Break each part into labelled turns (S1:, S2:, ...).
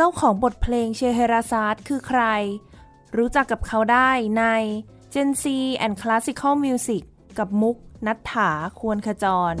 S1: เจ้าของบทเพลงเชเฮราซาดคือใคร รู้จักกับเขาได้ใน Gen Z and Classical Music กับมุกนัฐถาควรขจร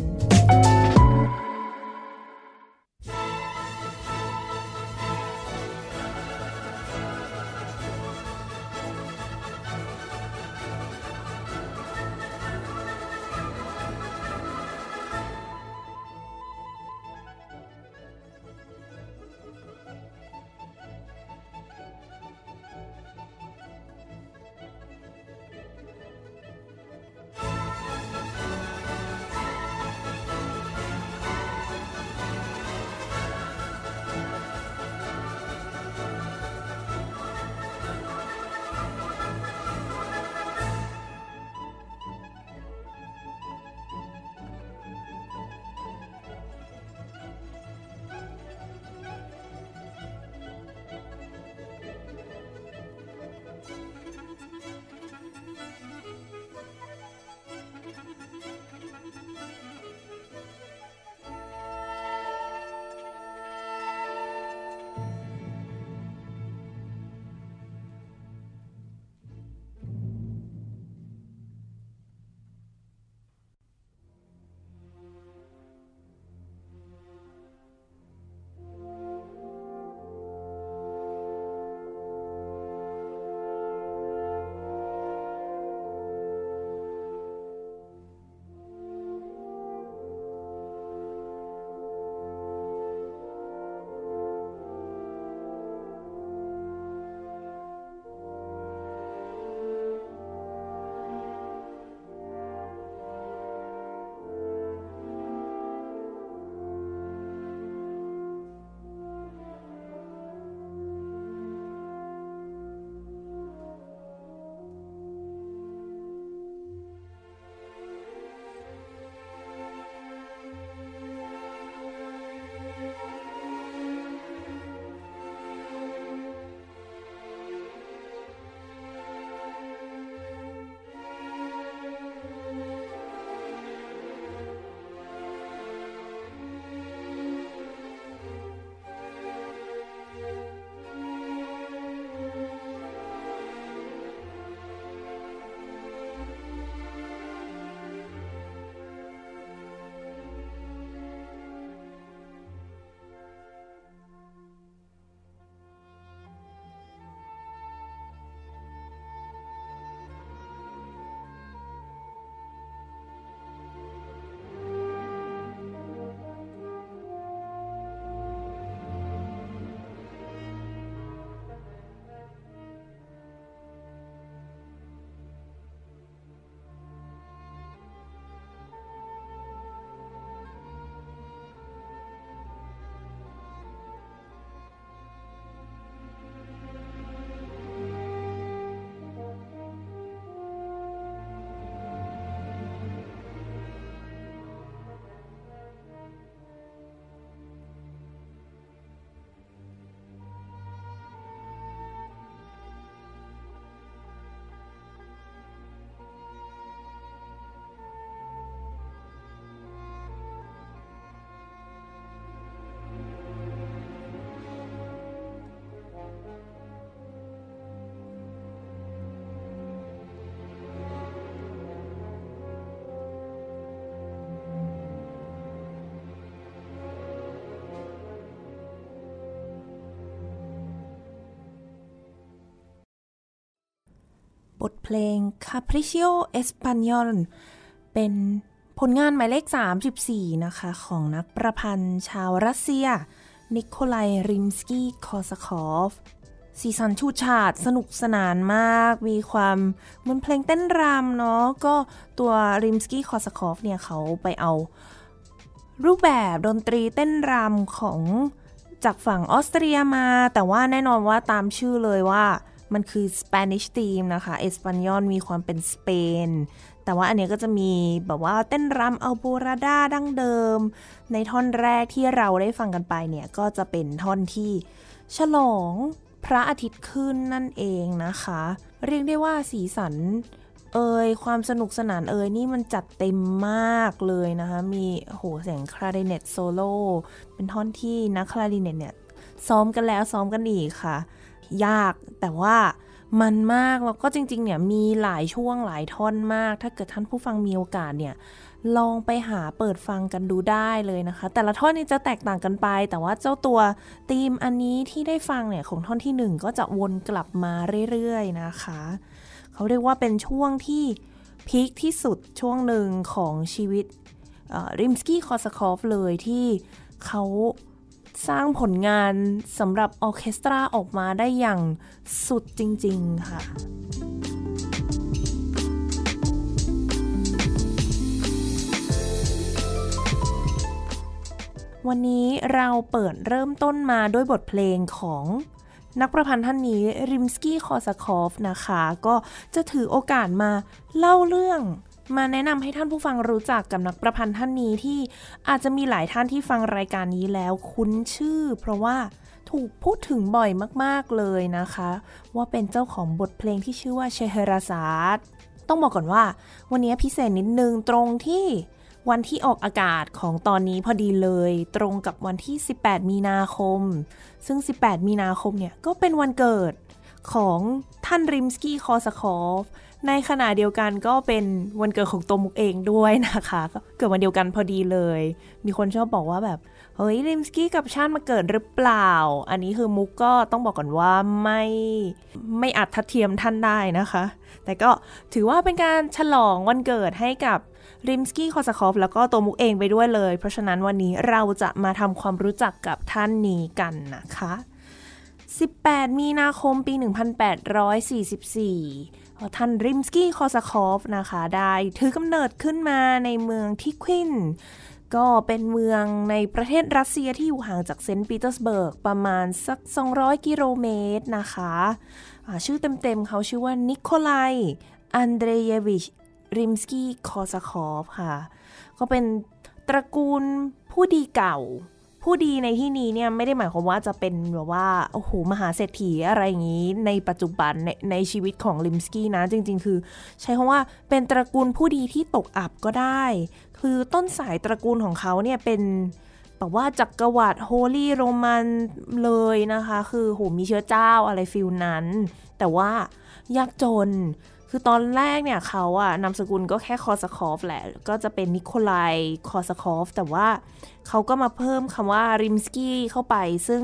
S1: บทเพลง Capriccio Español เป็นผลงานหมายเลข 34 นะคะ ของนักประพันธ์ชาวรัสเซีย นิโคลายริมสกี้คอร์ซาคอฟสีสันฉูดฉาดสนุกสนานมาก มีความเหมือนเพลงเต้นรำเนาะ ก็ตัวริมสกี้คอร์ซาคอฟเนี่ยเขาไปเอารูปแบบดนตรีเต้นรำของจากฝั่งออสเตรียมา แต่ว่าแน่นอนว่าตามชื่อเลยว่า มันคือ Spanish theme นะคะ Español มีความเป็นสเปน แต่ว่าอันนี้ก็จะมีแบบว่าเต้นรำ Alborada ดั้งเดิม ในท่อนแรกที่เราได้ฟังกันไปเนี่ย ก็จะเป็นท่อนที่ฉลองพระอาทิตย์ขึ้นนั่นเองนะคะ เรียกได้ว่าสีสันเอยความสนุกสนานเอยนี่มันจัดเต็มมากเลยนะคะ มีโหเสียงคลาริเนตโซโล่เป็นท่อนที่นักคลาริเนตเนี่ยซ้อมกันแล้วซ้อมกันอีกค่ะ ยากแต่ว่ามันมากแล้วก็จริง ๆ เนี่ยมีหลายช่วงหลายท่อนมาก ถ้าเกิดท่านผู้ฟังมีโอกาสเนี่ยลองไปหาเปิดฟังกันดูได้เลยนะคะ แต่ละท่อนนี้จะแตกต่างกันไป แต่ว่าเจ้าตัวธีมอันนี้ที่ได้ฟังเนี่ยของท่อนที่ 1 ก็จะวนกลับมาเรื่อยๆนะคะ เขาเรียกว่าเป็นช่วงที่พีคที่สุดช่วงหนึ่งของชีวิตริมสกี้คอสคอฟเลยที่เขา สร้างผลงานสำหรับออเคสตราออกมาได้อย่างสุดจริง ๆ ค่ะวันนี้เราเปิดเริ่มต้นมาด้วยบทเพลงของนักประพันธ์ท่านนี้ริมสกี้คอสคอฟนะคะ ก็จะถือโอกาสมาเล่าเรื่อง มาแนะนำให้ท่านผู้ฟังรู้จักกับนักประพันธ์ท่านนี้ที่อาจจะมีหลายท่านที่ฟังรายการนี้แล้วคุ้นชื่อ เพราะว่าถูกพูดถึงบ่อยมากๆเลยนะคะ ว่าเป็นเจ้าของบทเพลงที่ชื่อว่าเชเฮราซาดต้องบอกก่อนว่า วันนี้พิเศษนิดนึงตรงที่วันที่ออกอากาศของตอนนี้พอดีเลย ตรงกับวันที่ 18 มีนาคม ซึ่ง 18 มีนาคมเนี่ยก็เป็นวันเกิดของท่านริมสกี้คอสคอฟ ในขณะเดียวกันก็เป็นวันเกิดของตัวมุกเองด้วยนะคะก็เกิดวันเดียวกันพอดีเลย มีคนชอบบอกว่าแบบเฮ้ยริมสกี้กลับชาติมาเกิดหรือเปล่า อันนี้คือมุกก็ต้องบอกก่อนว่าไม่ไม่อาจทัดเทียมท่านได้นะคะ แต่ก็ถือว่าเป็นการฉลองวันเกิดให้กับริมสกี้คอสคอฟแล้วก็ตัวมุกเองไปด้วยเลย เพราะฉะนั้นวันนี้เราจะมาทำความรู้จักกับท่านนี้กันนะคะ 18 มีนาคมปี 1844 ท่านริมสกี้คอสคอฟนะคะ ได้ถือกำเนิดขึ้นมาในเมืองทิควิน ก็เป็นเมืองในประเทศรัสเซียที่อยู่ห่างจากเซนต์ปีเตอร์สเบิร์กประมาณสัก 200 กิโลเมตรนะคะชื่อเต็มๆเขาชื่อว่านิโคลายอันเดรเยวิชริมสกี้คอสคอฟค่ะ ก็เป็นตระกูลผู้ดีเก่า ผู้ดีในที่นี้เนี่ยไม่ได้หมายความว่าจะเป็นแบบว่าโอ้โหมหาเศรษฐีอะไรอย่างนี้ ในปัจจุบันในในชีวิตของริมสกี้นะ จริง ๆ คือ ใช้คำว่าเป็นตระกูลผู้ดีที่ตกอับก็ได้ คือต้นสายตระกูลของเขาเนี่ยเป็นแบบว่าจักรวรรดิ Holy Roman เลยนะคะ คือโหมีเชื้อเจ้าอะไร feel นั้น แต่ว่ายากจน คือตอนแรกเนี่ยเขาอะนามสกุลก็แค่คอสคอฟแหละ ก็จะเป็นนิโคลายคอสคอฟแต่ว่าเขาก็มาเพิ่มคำว่าริมสกี้เข้าไป ซึ่ง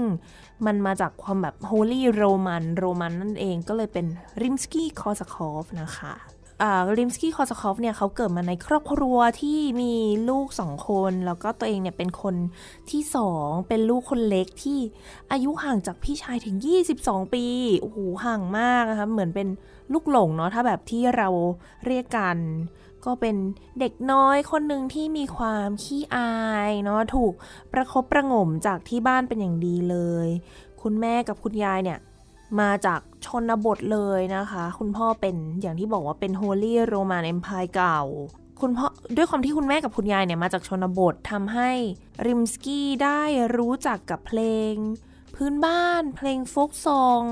S1: มันมาจากความแบบ Holy Roman Roman นั่นเองก็เลยเป็นริมสกี้คอสคอฟนะคะริมสกี้คอสคอฟเนี่ยเขาเกิดมาในครอบครัวที่มีลูกสองคน แล้วก็ตัวเองเนี่ยเป็นคนที่สองเป็นลูกคนเล็กที่อายุห่างจากพี่ชายถึง 22 ปีโอ้โหห่างมากนะคะเหมือนเป็น ลูกหลงเนาะถ้าแบบที่เราเรียกกัน ก็เป็นเด็กน้อยคนหนึ่งที่มีความขี้อายเนาะถูกประครบประงมจากที่บ้านเป็นอย่างดีเลย คุณแม่กับคุณยายเนี่ยมาจากชนบทเลยนะคะ คุณพ่อเป็นอย่างที่บอกว่าเป็น Holy Roman Empire เก่า คุณพ่อด้วยความที่คุณแม่กับคุณยายเนี่ยมาจากชนบททำให้ริมสกี้ได้รู้จักกับเพลง พื้นบ้านเพลงโฟกซอง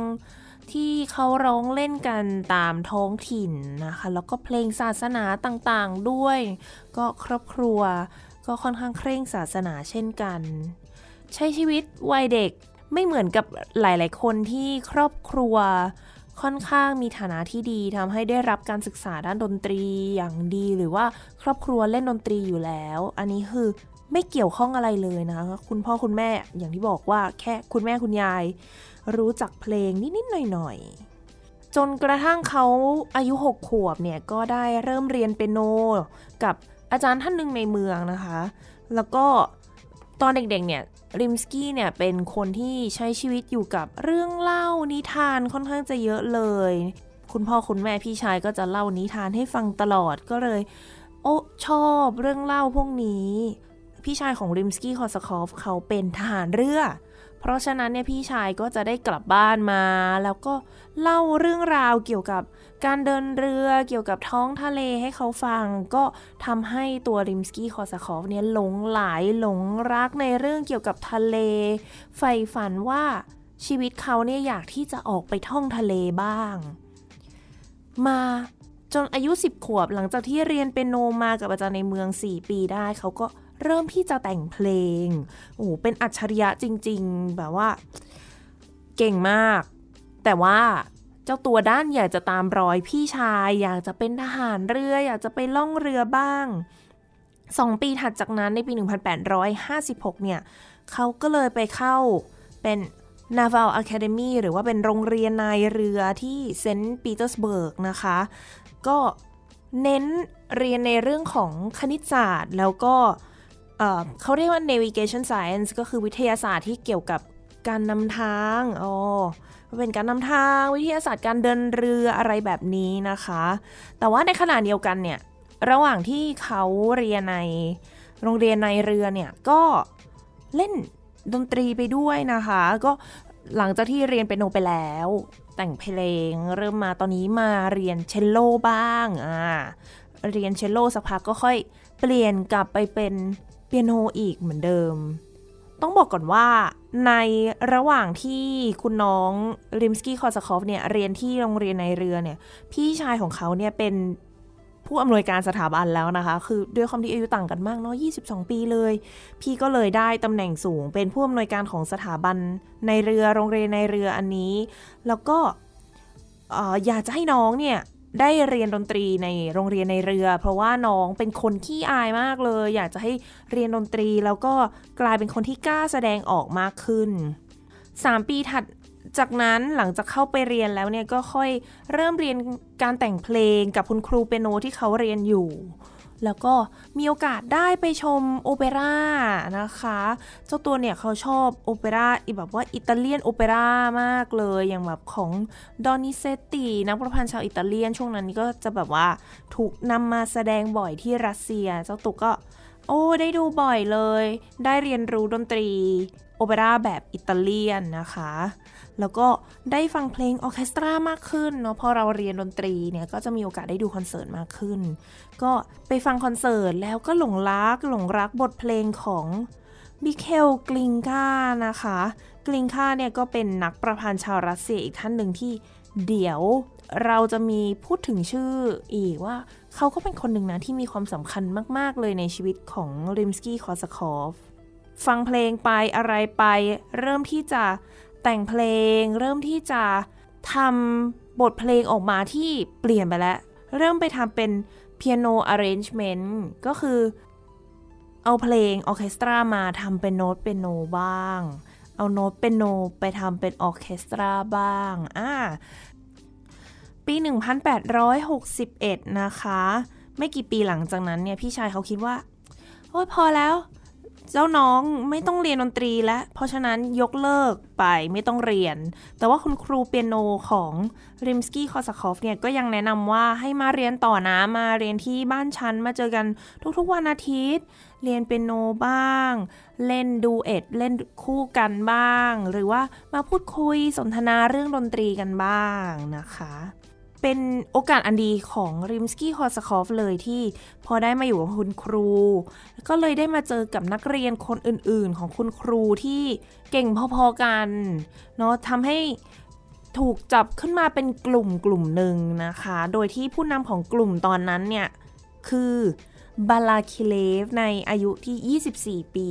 S1: ที่เขาร้องเล่นกันตามท้องถิ่นนะคะ แล้วก็เพลงศาสนาต่างๆด้วย ก็ครอบครัวก็ค่อนข้างเคร่งศาสนาเช่นกัน ใช้ชีวิตวัยเด็กไม่เหมือนกับหลายๆ คนที่ครอบครัวค่อนข้างมีฐานะที่ดีทำให้ได้รับการศึกษาด้านดนตรีอย่างดีหรือว่าครอบครัวเล่นดนตรีอยู่แล้ว อันนี้คือไม่เกี่ยวข้องอะไรเลยนะคะคุณพ่อคุณแม่อย่างที่บอกว่าแค่คุณแม่คุณยาย รู้จักเพลงนิด ๆ หน่อย ๆ จนกระทั่งเขาอายุ 6 ขวบเนี่ย ก็ได้เริ่มเรียนเปียโน กับอาจารย์ท่านหนึ่งในเมืองนะคะ แล้วก็ตอนเด็ก ๆ เนี่ยริมสกี้เนี่ยเป็นคนที่ใช้ชีวิตอยู่กับเรื่องเล่านิทานค่อนข้างจะเยอะเลย คุณพ่อคุณแม่พี่ชายก็จะเล่านิทานให้ฟังตลอดก็เลย โอ้ชอบเรื่องเล่าพวกนี้ พี่ชายของริมสกี้คอสคอฟเขาเป็นทหารเรือ เพราะฉะนั้นเนี่ยพี่ชายก็จะได้กลับบ้านมา แล้วก็เล่าเรื่องราวเกี่ยวกับการเดินเรือเกี่ยวกับท้องทะเลให้เขาฟัง ก็ทำให้ตัวริมสกี้คอสคอฟเนี่ยหลงใหลหลงรักในเรื่องเกี่ยวกับทะเลใฝ่ฝันว่าชีวิตเขาเนี่ยอยากที่จะออกไปท่องทะเลบ้าง มาจนอายุ 10 ขวบหลังจากที่เรียนเป็นโนมากับอาจารย์ในเมือง 4 ปีได้ เขาก็ เริ่มที่จะแต่งเพลง โอ้เป็นอัจฉริยะจริง ๆ แบบว่า เก่งมาก แต่ว่าเจ้าตัวด้านอยากจะตามรอยพี่ชาย อยากจะเป็นทหารเรือ อยากจะไปล่องเรือบ้างสองปีถัดจากนั้นในปี 1856 เนี่ย เขาก็เลยไปเข้าเป็น Naval Academy หรือว่าเป็นโรงเรียนนายเรือที่เซนต์ปีเตอร์สเบิร์กนะคะ ก็เน้นเรียนในเรื่องของคณิตศาสตร์แล้วก็ เขาเรียกว่า navigation science ก็คือวิทยาศาสตร์ที่เกี่ยวกับการนำทางอ๋อเป็นการนำทางวิทยาศาสตร์การเดินเรืออะไรแบบนี้นะคะ แต่ว่าในขณะเดียวกันเนี่ย ระหว่างที่เขาเรียนในโรงเรียนในเรือเนี่ย ก็เล่นดนตรีไปด้วยนะคะ ก็หลังจากที่เรียนเเปียโนไปแล้ว แต่งเพลงเริ่มมาตอนนี้มาเรียนเชลโลบ้างอ่าเรียนเชลโลสักพักก็ค่อยเปลี่ยนกลับไปเป็น ปียโนอีกเหมือนเดิม ต้องบอกก่อนว่าในระหว่างที่คุณน้องริมสกี้คอสคอฟเนี่ยเรียนที่โรงเรียนในเรือเนี่ย พี่ชายของเขาเนี่ยเป็นผู้อำนวยการสถาบันแล้วนะคะ คือด้วยความที่อายุต่างกันมากเนาะ22 ปีเลย พี่ก็เลยได้ตำแหน่งสูง เป็นผู้อำนวยการของสถาบันในเรือโรงเรียนในเรืออันนี้ แล้วก็อยากจะให้น้องเนี่ย ได้เรียนดนตรีในโรงเรียนในเรือ เพราะว่าน้องเป็นคนขี้อายมากเลย อยากจะให้เรียนดนตรีแล้วก็กลายเป็นคนที่กล้าแสดงออกมากขึ้น 3 ปีถัดจากนั้นหลังจากเข้าไปเรียนแล้วเนี่ยก็ค่อยเริ่มเรียนการแต่งเพลงกับคุณครูเปียโนที่เขาเรียนอยู่ แล้วก็มีโอกาสได้ไปชมโอเปร่านะคะ เจ้าตัวเนี่ยเขาชอบโอเปร่าแบบว่า Italian opera มากเลยอย่างแบบของดอนิเซตตินักประพันธ์ชาวอิตาเลียนช่วงนั้นนี่ก็จะแบบว่าถูกนำมาแสดงบ่อยที่รัสเซีย เจ้าตัวก็โอ้ ได้ดูบ่อยเลย ได้เรียนรู้ดนตรีโอเปร่าแบบอิตาเลียนนะคะ แล้วก็ได้ฟังเพลงออเคสตรามากขึ้นเนาะพอเราเรียนดนตรีเนี่ยก็จะมีโอกาสได้ดูคอนเสิร์ตมากขึ้น ก็ไปฟังคอนเสิร์ตแล้วก็หลงรักหลงรักบทเพลงของมิเคลกลิงกานะคะ กลิงกาเนี่ยก็เป็นนักประพันธ์ชาวรัสเซียอีกท่านหนึ่งที่เดี๋ยวเราจะมีพูดถึงชื่ออีกว่าเขาก็เป็นคนหนึ่งนะที่มีความสำคัญมาก ๆ เลยในชีวิตของริมสกี้คอสคอฟฟังเพลงไปอะไรไป เริ่มที่จะ แต่งเพลง เริ่มที่จะทำบทเพลงออกมาที่เปลี่ยนไปแล้ว เริ่มไปทำเป็น piano arrangement ก็คือ เอาเพลงออเคสตรามาทำเป็นโน้ตเป็นโนบ้าง เอาโน้ตเป็นโนไปทำเป็นออเคสตราบ้างอ่าปี 1861 นะคะ ไม่กี่ปีหลังจากนั้นเนี่ย พี่ชายเขาคิดว่า โอ้ยพอแล้ว เจ้าน้องไม่ต้องเรียนดนตรีแล้ว เพราะฉะนั้นยกเลิกไปไม่ต้องเรียน แต่ว่าคุณครูเปียโนของริมสกี้คอสคอฟเนี่ยก็ยังแนะนำว่าให้มาเรียนต่อนะมาเรียนที่บ้านชั้นมาเจอกันทุกๆวันอาทิตย์ เรียนเปียโนบ้าง เล่น duet เล่นคู่กันบ้าง หรือว่ามาพูดคุยสนทนาเรื่องดนตรีกันบ้างนะคะ เป็นโอกาสอันดีของริมสกี้คอสคอฟเลยที่พอได้มาอยู่กับคุณครู ก็เลยได้มาเจอกับนักเรียนคนอื่นๆ ของคุณครูที่เก่งพอๆกันเนาะทำให้ถูกจับขึ้นมาเป็นกลุ่มกลุ่มหนึ่งนะคะ โดยที่ผู้นำของกลุ่มตอนนั้นเนี่ย คือบาลาคิเลฟในอายุที่ 24 ปี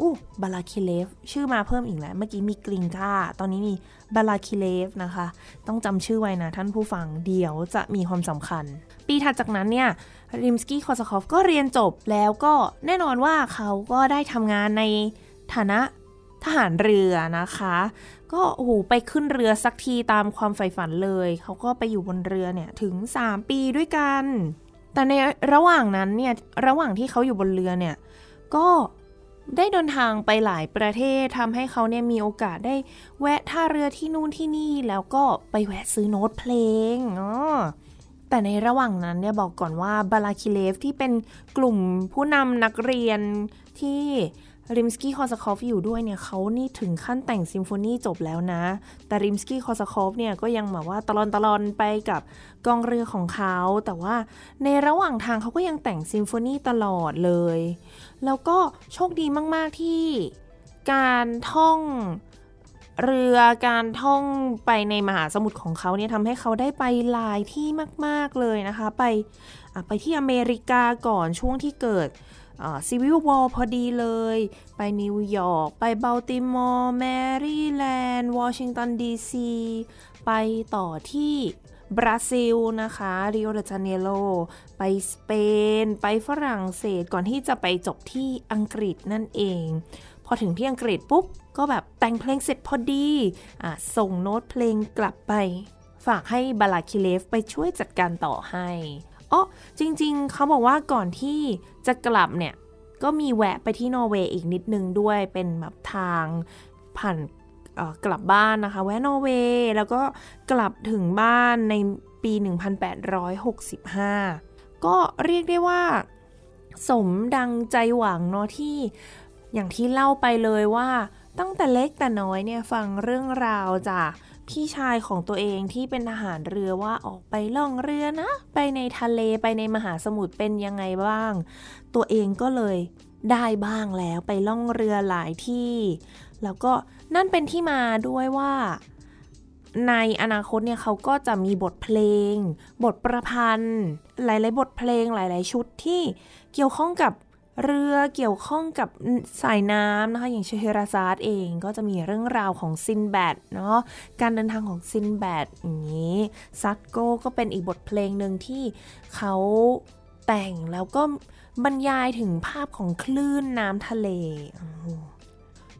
S1: อู้บาลาคิเลฟชื่อมาเพิ่มอีกแล้ว เมื่อกี้มีกลิงกาตอนนี้มี บาลาคิเลฟนะคะ ต้องจำชื่อไว้นะท่านผู้ฟังเดี๋ยวจะมีความสำคัญ ปีถัดจากนั้นเนี่ยริมสกี้คอสคอฟก็เรียนจบแล้วก็แน่นอนว่าเขาก็ได้ทำงานในฐานะทหารเรือนะคะ ก็โอ้โหไปขึ้นเรือสักทีตามความใฝ่ฝันเลย เขาก็ไปอยู่บนเรือเนี่ยถึง 3 ปีด้วยกัน แต่ในระหว่างนั้นเนี่ยระหว่างที่เขาอยู่บนเรือเนี่ยก็ ได้เดินทางไปหลายประเทศทำให้เขาเนี่ยมีโอกาสได้แวะท่าเรือที่นู่นที่นี่แล้วก็ไปแวะซื้อโน้ตเพลงอ๋อแต่ในระหว่างนั้นเนี่ยบอกก่อนว่าบาลาคิเรฟที่เป็นกลุ่มผู้นำนักเรียนที่ริมสกี้คอสคอฟอยู่ด้วยเนี่ยเขานี่ถึงขั้นแต่งซิมโฟนีจบแล้วนะ แต่ริมสกี้คอสคอฟเนี่ยก็ยังแบบว่าตะลอนตะลอนไปกับกองเรือของเขา แต่ว่าในระหว่างทางเขาก็ยังแต่งซิมโฟนีตลอดเลย แล้วก็โชคดีมาก ๆ ที่การท่องเรือการท่องไปในมหาสมุทรของเขาเนี่ยทำให้เขาได้ไปหลายที่มาก ๆ เลยนะคะ ไปไปที่อเมริกาก่อนช่วงที่เกิด Civil War พอดีเลย ไปนิวยอร์กไปบัลติมอร์แมริแลนด์วอชิงตันดีซีไปต่อที่ บราซิลนะคะริโอเดจาเนโรไปสเปน ไปฝรั่งเศสก่อนที่จะไปจบที่อังกฤษนั่นเอง พอถึงที่อังกฤษปุ๊บ ก็แบบแต่งเพลงเสร็จพอดีอส่งโน้ตเพลงกลับไป ฝากให้บาลาคิเลฟไปช่วยจัดการต่อให้อ๋อจริงๆ เขาบอกว่าก่อนที่จะกลับเนี่ย ก็มีแวะไปที่นอร์เวย์อีกนิดนึงด้วยเป็นแบบทางผ่าน กลับบ้านนะคะ แวะนอร์เวย์แล้วก็กลับถึงบ้านในปี 1865 ก็เรียกได้ว่าสมดังใจหวังเนาะที่อย่างที่เล่าไปเลยว่าตั้งแต่เล็กแต่น้อยเนี่ยฟังเรื่องราวจากพี่ชายของตัวเองที่เป็นทหารเรือว่าออกไปล่องเรือนะ ไปในทะเลไปในมหาสมุทรเป็นยังไงบ้าง ตัวเองก็เลยได้บ้างแล้วไปล่องเรือหลายที่ แล้วก็ นั่นเป็นที่มาด้วยว่าในอนาคตเนี่ยเขาก็จะมีบทเพลง บทประพันธ์ หลาย ๆ บทเพลงหลาย ๆ ชุดที่เกี่ยวข้องกับเรือเกี่ยวข้องกับสายน้ำนะคะ อย่างเชฮราซาดเองก็จะมีเรื่องราวของซินแบดเนาะการเดินทางของซินแบดอย่างนี้ซัตโก้ก็เป็นอีกบทเพลงหนึ่งที่เขาแต่งแล้วก็บรรยายถึงภาพของคลื่นน้ำทะเล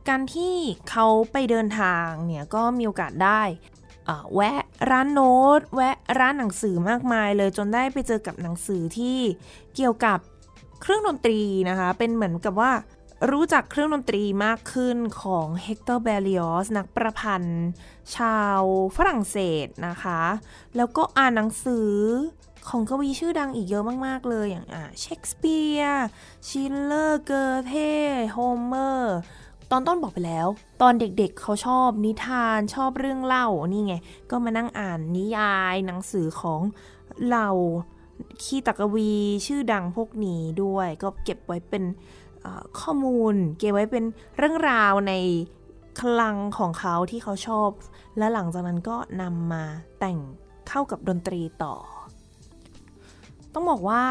S1: การที่เขาไปเดินทางเนี่ยก็มีโอกาสได้แวะร้านโน้ต แวะร้านหนังสือมากมายเลยจนได้ไปเจอกับหนังสือที่เกี่ยวกับเครื่องดนตรีนะคะ เป็นเหมือนกับว่ารู้จักเครื่องดนตรีมากขึ้นของเฮกเตอร์เบอร์ลิออซนักประพันธ์ ชาวฝรั่งเศสนะคะ แล้วก็อ่านหนังสือของกวีชื่อดังอีกเยอะมาก ๆ เลยอย่างเชคสเปียร์ ชิลเลอร์ เกอเธ่โฮเมอร์ ตอนต้นบอกไปแล้ว ตอนเด็กๆเเขาชอบนิทานชอบเรื่องเล่านี่ไง ก็มานั่งอ่านนิยายหนังสือของเหล่าขีตกวีชื่อดังพวกนี้ด้วย ก็เก็บไว้เป็นข้อมูล เก็บไว้เป็นเรื่องราวในคลังของเขาที่เขาชอบ และหลังจากนั้นก็นำมาแต่งเข้ากับดนตรีต่อ ต้องบอกว่า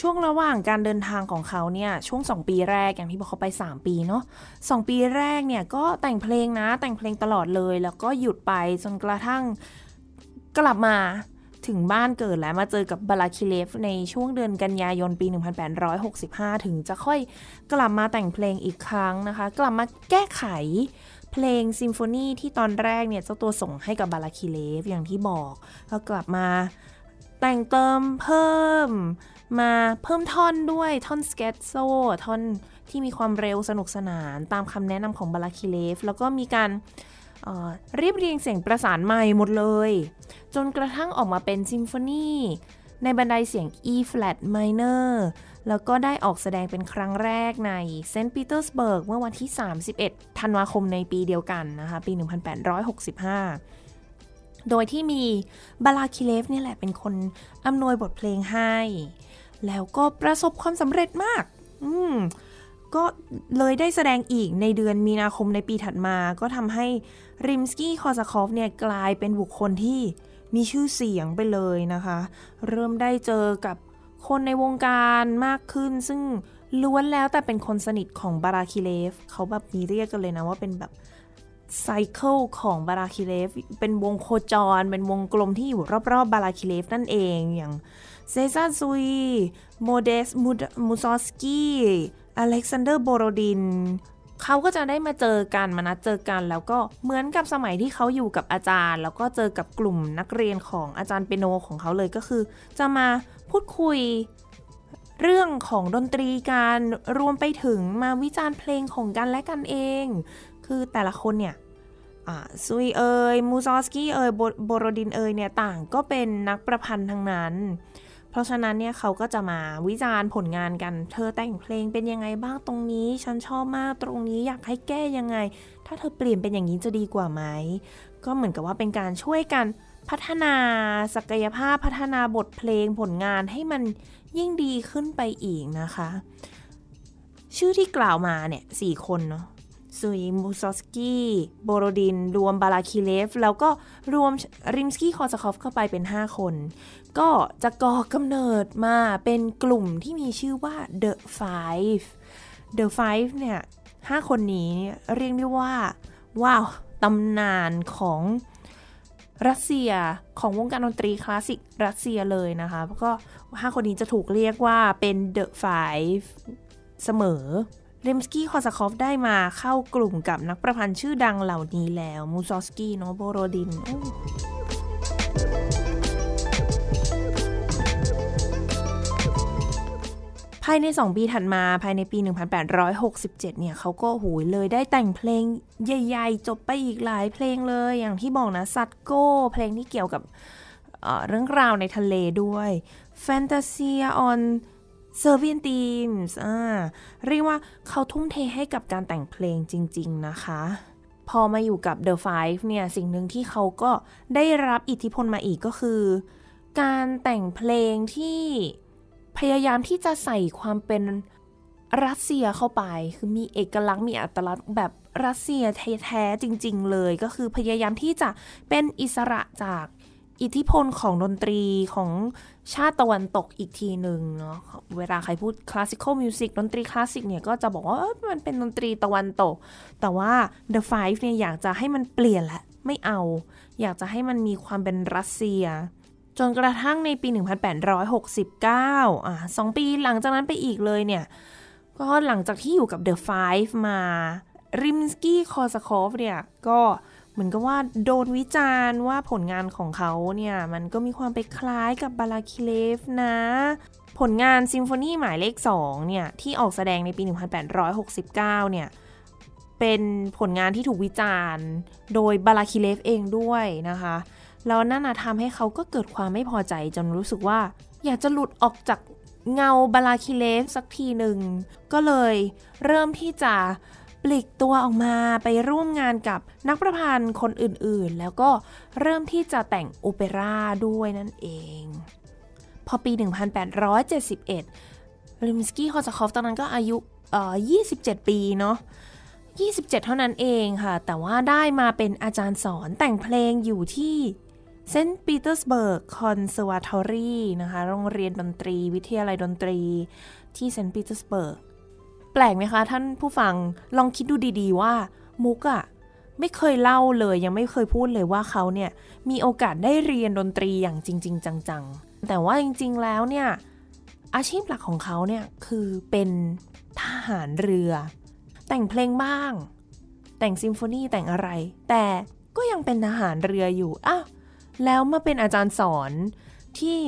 S1: ช่วงระหว่างการเดินทางของเขาเนี่ยช่วง 2 ปีแรกอย่างที่บอกเขาไป 3 ปีเนาะสปีแรกเนี่ยก็แต่งเพลงนะแต่งเพลงตลอดเลย แล้วก็หยุดไปจนกระทั่งกลับมาถึงบ้านเกิดแล้วมาเจอกับบาลาคิเลฟในช่วงเดือนกันยายนปี 1865 ถึงจะค่อยกลับมาแต่งเพลงอีกครั้งนะคะ กลับมาแก้ไขเพลงซิมโฟนีที่ตอนแรกเนี่ยเจ้าตัวส่งให้กับบาลาคิเลฟอย่างที่บอกแล้วกลับมา แต่งเติมเพิ่มมาเพิ่มท่อนด้วยท่อน scherzo ท่อนที่มีความเร็วสนุกสนานตามคำแนะนำของบาลาคิเลฟ แล้วก็มีการเรียบเรียงเสียงประสานใหม่หมดเลย จนกระทั่งออกมาเป็นซิมโฟนีในบันไดเสียง E flat minor แล้วก็ได้ออกแสดงเป็นครั้งแรกในเซนต์ปีเตอร์สเบิร์กเมื่อวันที่ 31 ธันวาคมในปีเดียวกันนะคะ ปี 1865 โดยที่มีบาลาคิเลฟนี่แหละเป็นคนอำนวยบทเพลงให้ แล้วก็ประสบความสำเร็จมาก อืมก็เลยได้แสดงอีกในเดือนมีนาคมในปีถัดมา ก็ทำให้ริมสกี้คอซาคอฟเนี่ยกลายเป็นบุคคลที่มีชื่อเสียงไปเลยนะคะ เริ่มได้เจอกับคนในวงการมากขึ้น ซึ่งล้วนแล้วแต่เป็นคนสนิทของบาลาคิเลฟ เขาแบบมีเรียกกันเลยนะว่าเป็นแบบ circle ของบาลาคิเลฟเป็นวงโคจร เป็นวงกลมที่อยู่รอบๆบาลาคิเลฟนั่นเองอย่างเซซาร์คุยโมเดสมูซอสกี้อเล็กซานเดอร์โบโรดินเขาก็จะได้มาเจอกันมานัดเจอกัน แล้วก็เหมือนกับสมัยที่เขาอยู่กับอาจารย์ แล้วก็เจอกับกลุ่มนักเรียนของอาจารย์เปียโนของเขาเลยก็คือ จะมาพูดคุยเรื่องของดนตรีการรวมไปถึงมาวิจารณ์เพลงของกันและกันเอง คือแต่ละคนเนี่ยซุยเอย มูซอสกี้เอยโบโรดินเอยเนี่ยต่างก็เป็นนักประพันธ์ทั้งนั้น เพราะฉะนั้นเนี่ยเขาก็จะมาวิจารณ์ผลงานกัน เธอแต่งเพลงเป็นยังไงบ้างตรงนี้ ฉันชอบมากตรงนี้อยากให้แก้ยังไง ถ้าเธอเปลี่ยนเป็นอย่างนี้จะดีกว่าไหม ก็เหมือนกับว่าเป็นการช่วยกันพัฒนาศักยภาพพัฒนาบทเพลงผลงานให้มันยิ่งดีขึ้นไปอีกนะคะ ชื่อที่กล่าวมาเนี่ยสี่คนเนาะ คุยมูซอสกี้โบโรดิน รวมบาลาคิเลฟ แล้วก็รวมริมสกี้คอซาคอฟเข้าไปเป็น 5 คน ก็จะก่อกำเนิดมาเป็นกลุ่มที่มีชื่อว่า The Five The Five เนี่ยห้าคนนี้เรียกได้ว่า ว้าวตำนานของรัสเซียของวงการดนตรีคลาสสิกรัสเซียเลยนะคะ แล้วก็ห้าคนนี้จะถูกเรียกว่าเป็น The Five เสมอ ริมสกี้คอซาคอฟได้มาเข้ากลุ่มกับนักประพันธ์ชื่อดังเหล่านี้แล้วมูซอสกี้โนโบโรดินภายใน 2 ปีถัดมาภายในปี 1867 เนี่ยเขาก็หูยเลยได้แต่งเพลงใหญ่ๆ จบไปอีกหลายเพลงเลย อย่างที่บอกนะซัตโก้ เพลงที่เกี่ยวกับเเรื่องราวในทะเลด้วย Fantasia on s e r v i a n Teams อ่าเรียกว่าเขาทุ่มเทให้กับการแต่งเพลงจริง ๆ นะคะ พอมาอยู่กับ The Five เนี่ยสิ่งหนึ่งที่เขาก็ได้รับอิทธิพลมาอีกก็คือ การแต่งเพลงที่พยายามที่จะใส่ความเป็นรัสเซียเข้าไป คือมีเอกลักษณ์มีอัตลักษณ์แบบรัสเซียแท้ๆจริง ๆ เลย ก็คือพยายามที่จะเป็นอิสระจาก อิทธิพลของดนตรีของชาติตะวันตกอีกทีหนึ่งเนาะเวลาใครพูด classical music ดนตรีคลาสสิกเนี่ยก็จะบอกว่ามันเป็นดนตรีตะวันตก แต่ว่า The Five เนี่ยอยากจะให้มันเปลี่ยนแหละไม่เอา อยากจะให้มันมีความเป็นรัสเซีย จนกระทั่งในปี 1869 อะสองปีหลังจากนั้นไปอีกเลยเนี่ย ก็หลังจากที่อยู่กับ The Five มาริมสกี้คอซาคอฟเนี่ยก็เหมือนกับว่าโดนวิจารณ์ว่าผลงานของเขาเนี่ยมันก็มีความไปคล้ายกับบาลาคิเลฟนะ ผลงานซิมโฟนีหมายเลข2เนี่ยที่ออกแสดงในปี 1869 เนี่ยเป็นผลงานที่ถูกวิจารณ์ โดยบาลาคิเลฟเองด้วยนะคะแล้วนั่นทำให้เขาก็เกิดความไม่พอใจจนรู้สึกว่า อยากจะหลุดออกจากเงาบาลาคิเลฟสักทีหนึ่งก็เลยเริ่มที่จะ ปลีกตัวออกมาไปร่วมงานกับนักประพันธ์คนอื่นๆ แล้วก็เริ่มที่จะแต่งโอเปร่าด้วยนั่นเอง พอปี 1871 ริมสกี้คอซาคอฟตอนนั้นก็อายุเอ่อ27 ปีเนาะ27 เท่านั้นเองค่ะ แต่ว่าได้มาเป็นอาจารย์สอนแต่งเพลงอยู่ที่เซนต์ปีเตอร์สเบิร์ก Conservatory นะคะ โรงเรียนดนตรี วิทยาลัยดนตรีที่เซนต์ปีเตอร์สเบิร์ก แปลกไหมคะ ท่านผู้ฟังลองคิดดูดีๆว่ามุกอะไม่เคยเล่าเลยยังไม่เคยพูดเลยว่าเขาเนี่ยมีโอกาสได้เรียนดนตรีอย่างจริง ๆ จังๆ แต่ว่าจริง ๆ แล้วเนี่ยอาชีพหลักของเขาเนี่ยคือเป็นทหารเรือ แต่งเพลงบ้าง แต่งซิมโฟนีแต่งอะไร แต่ก็ยังเป็นทหารเรืออยู่อ้าวแล้วมาเป็นอาจารย์สอนที่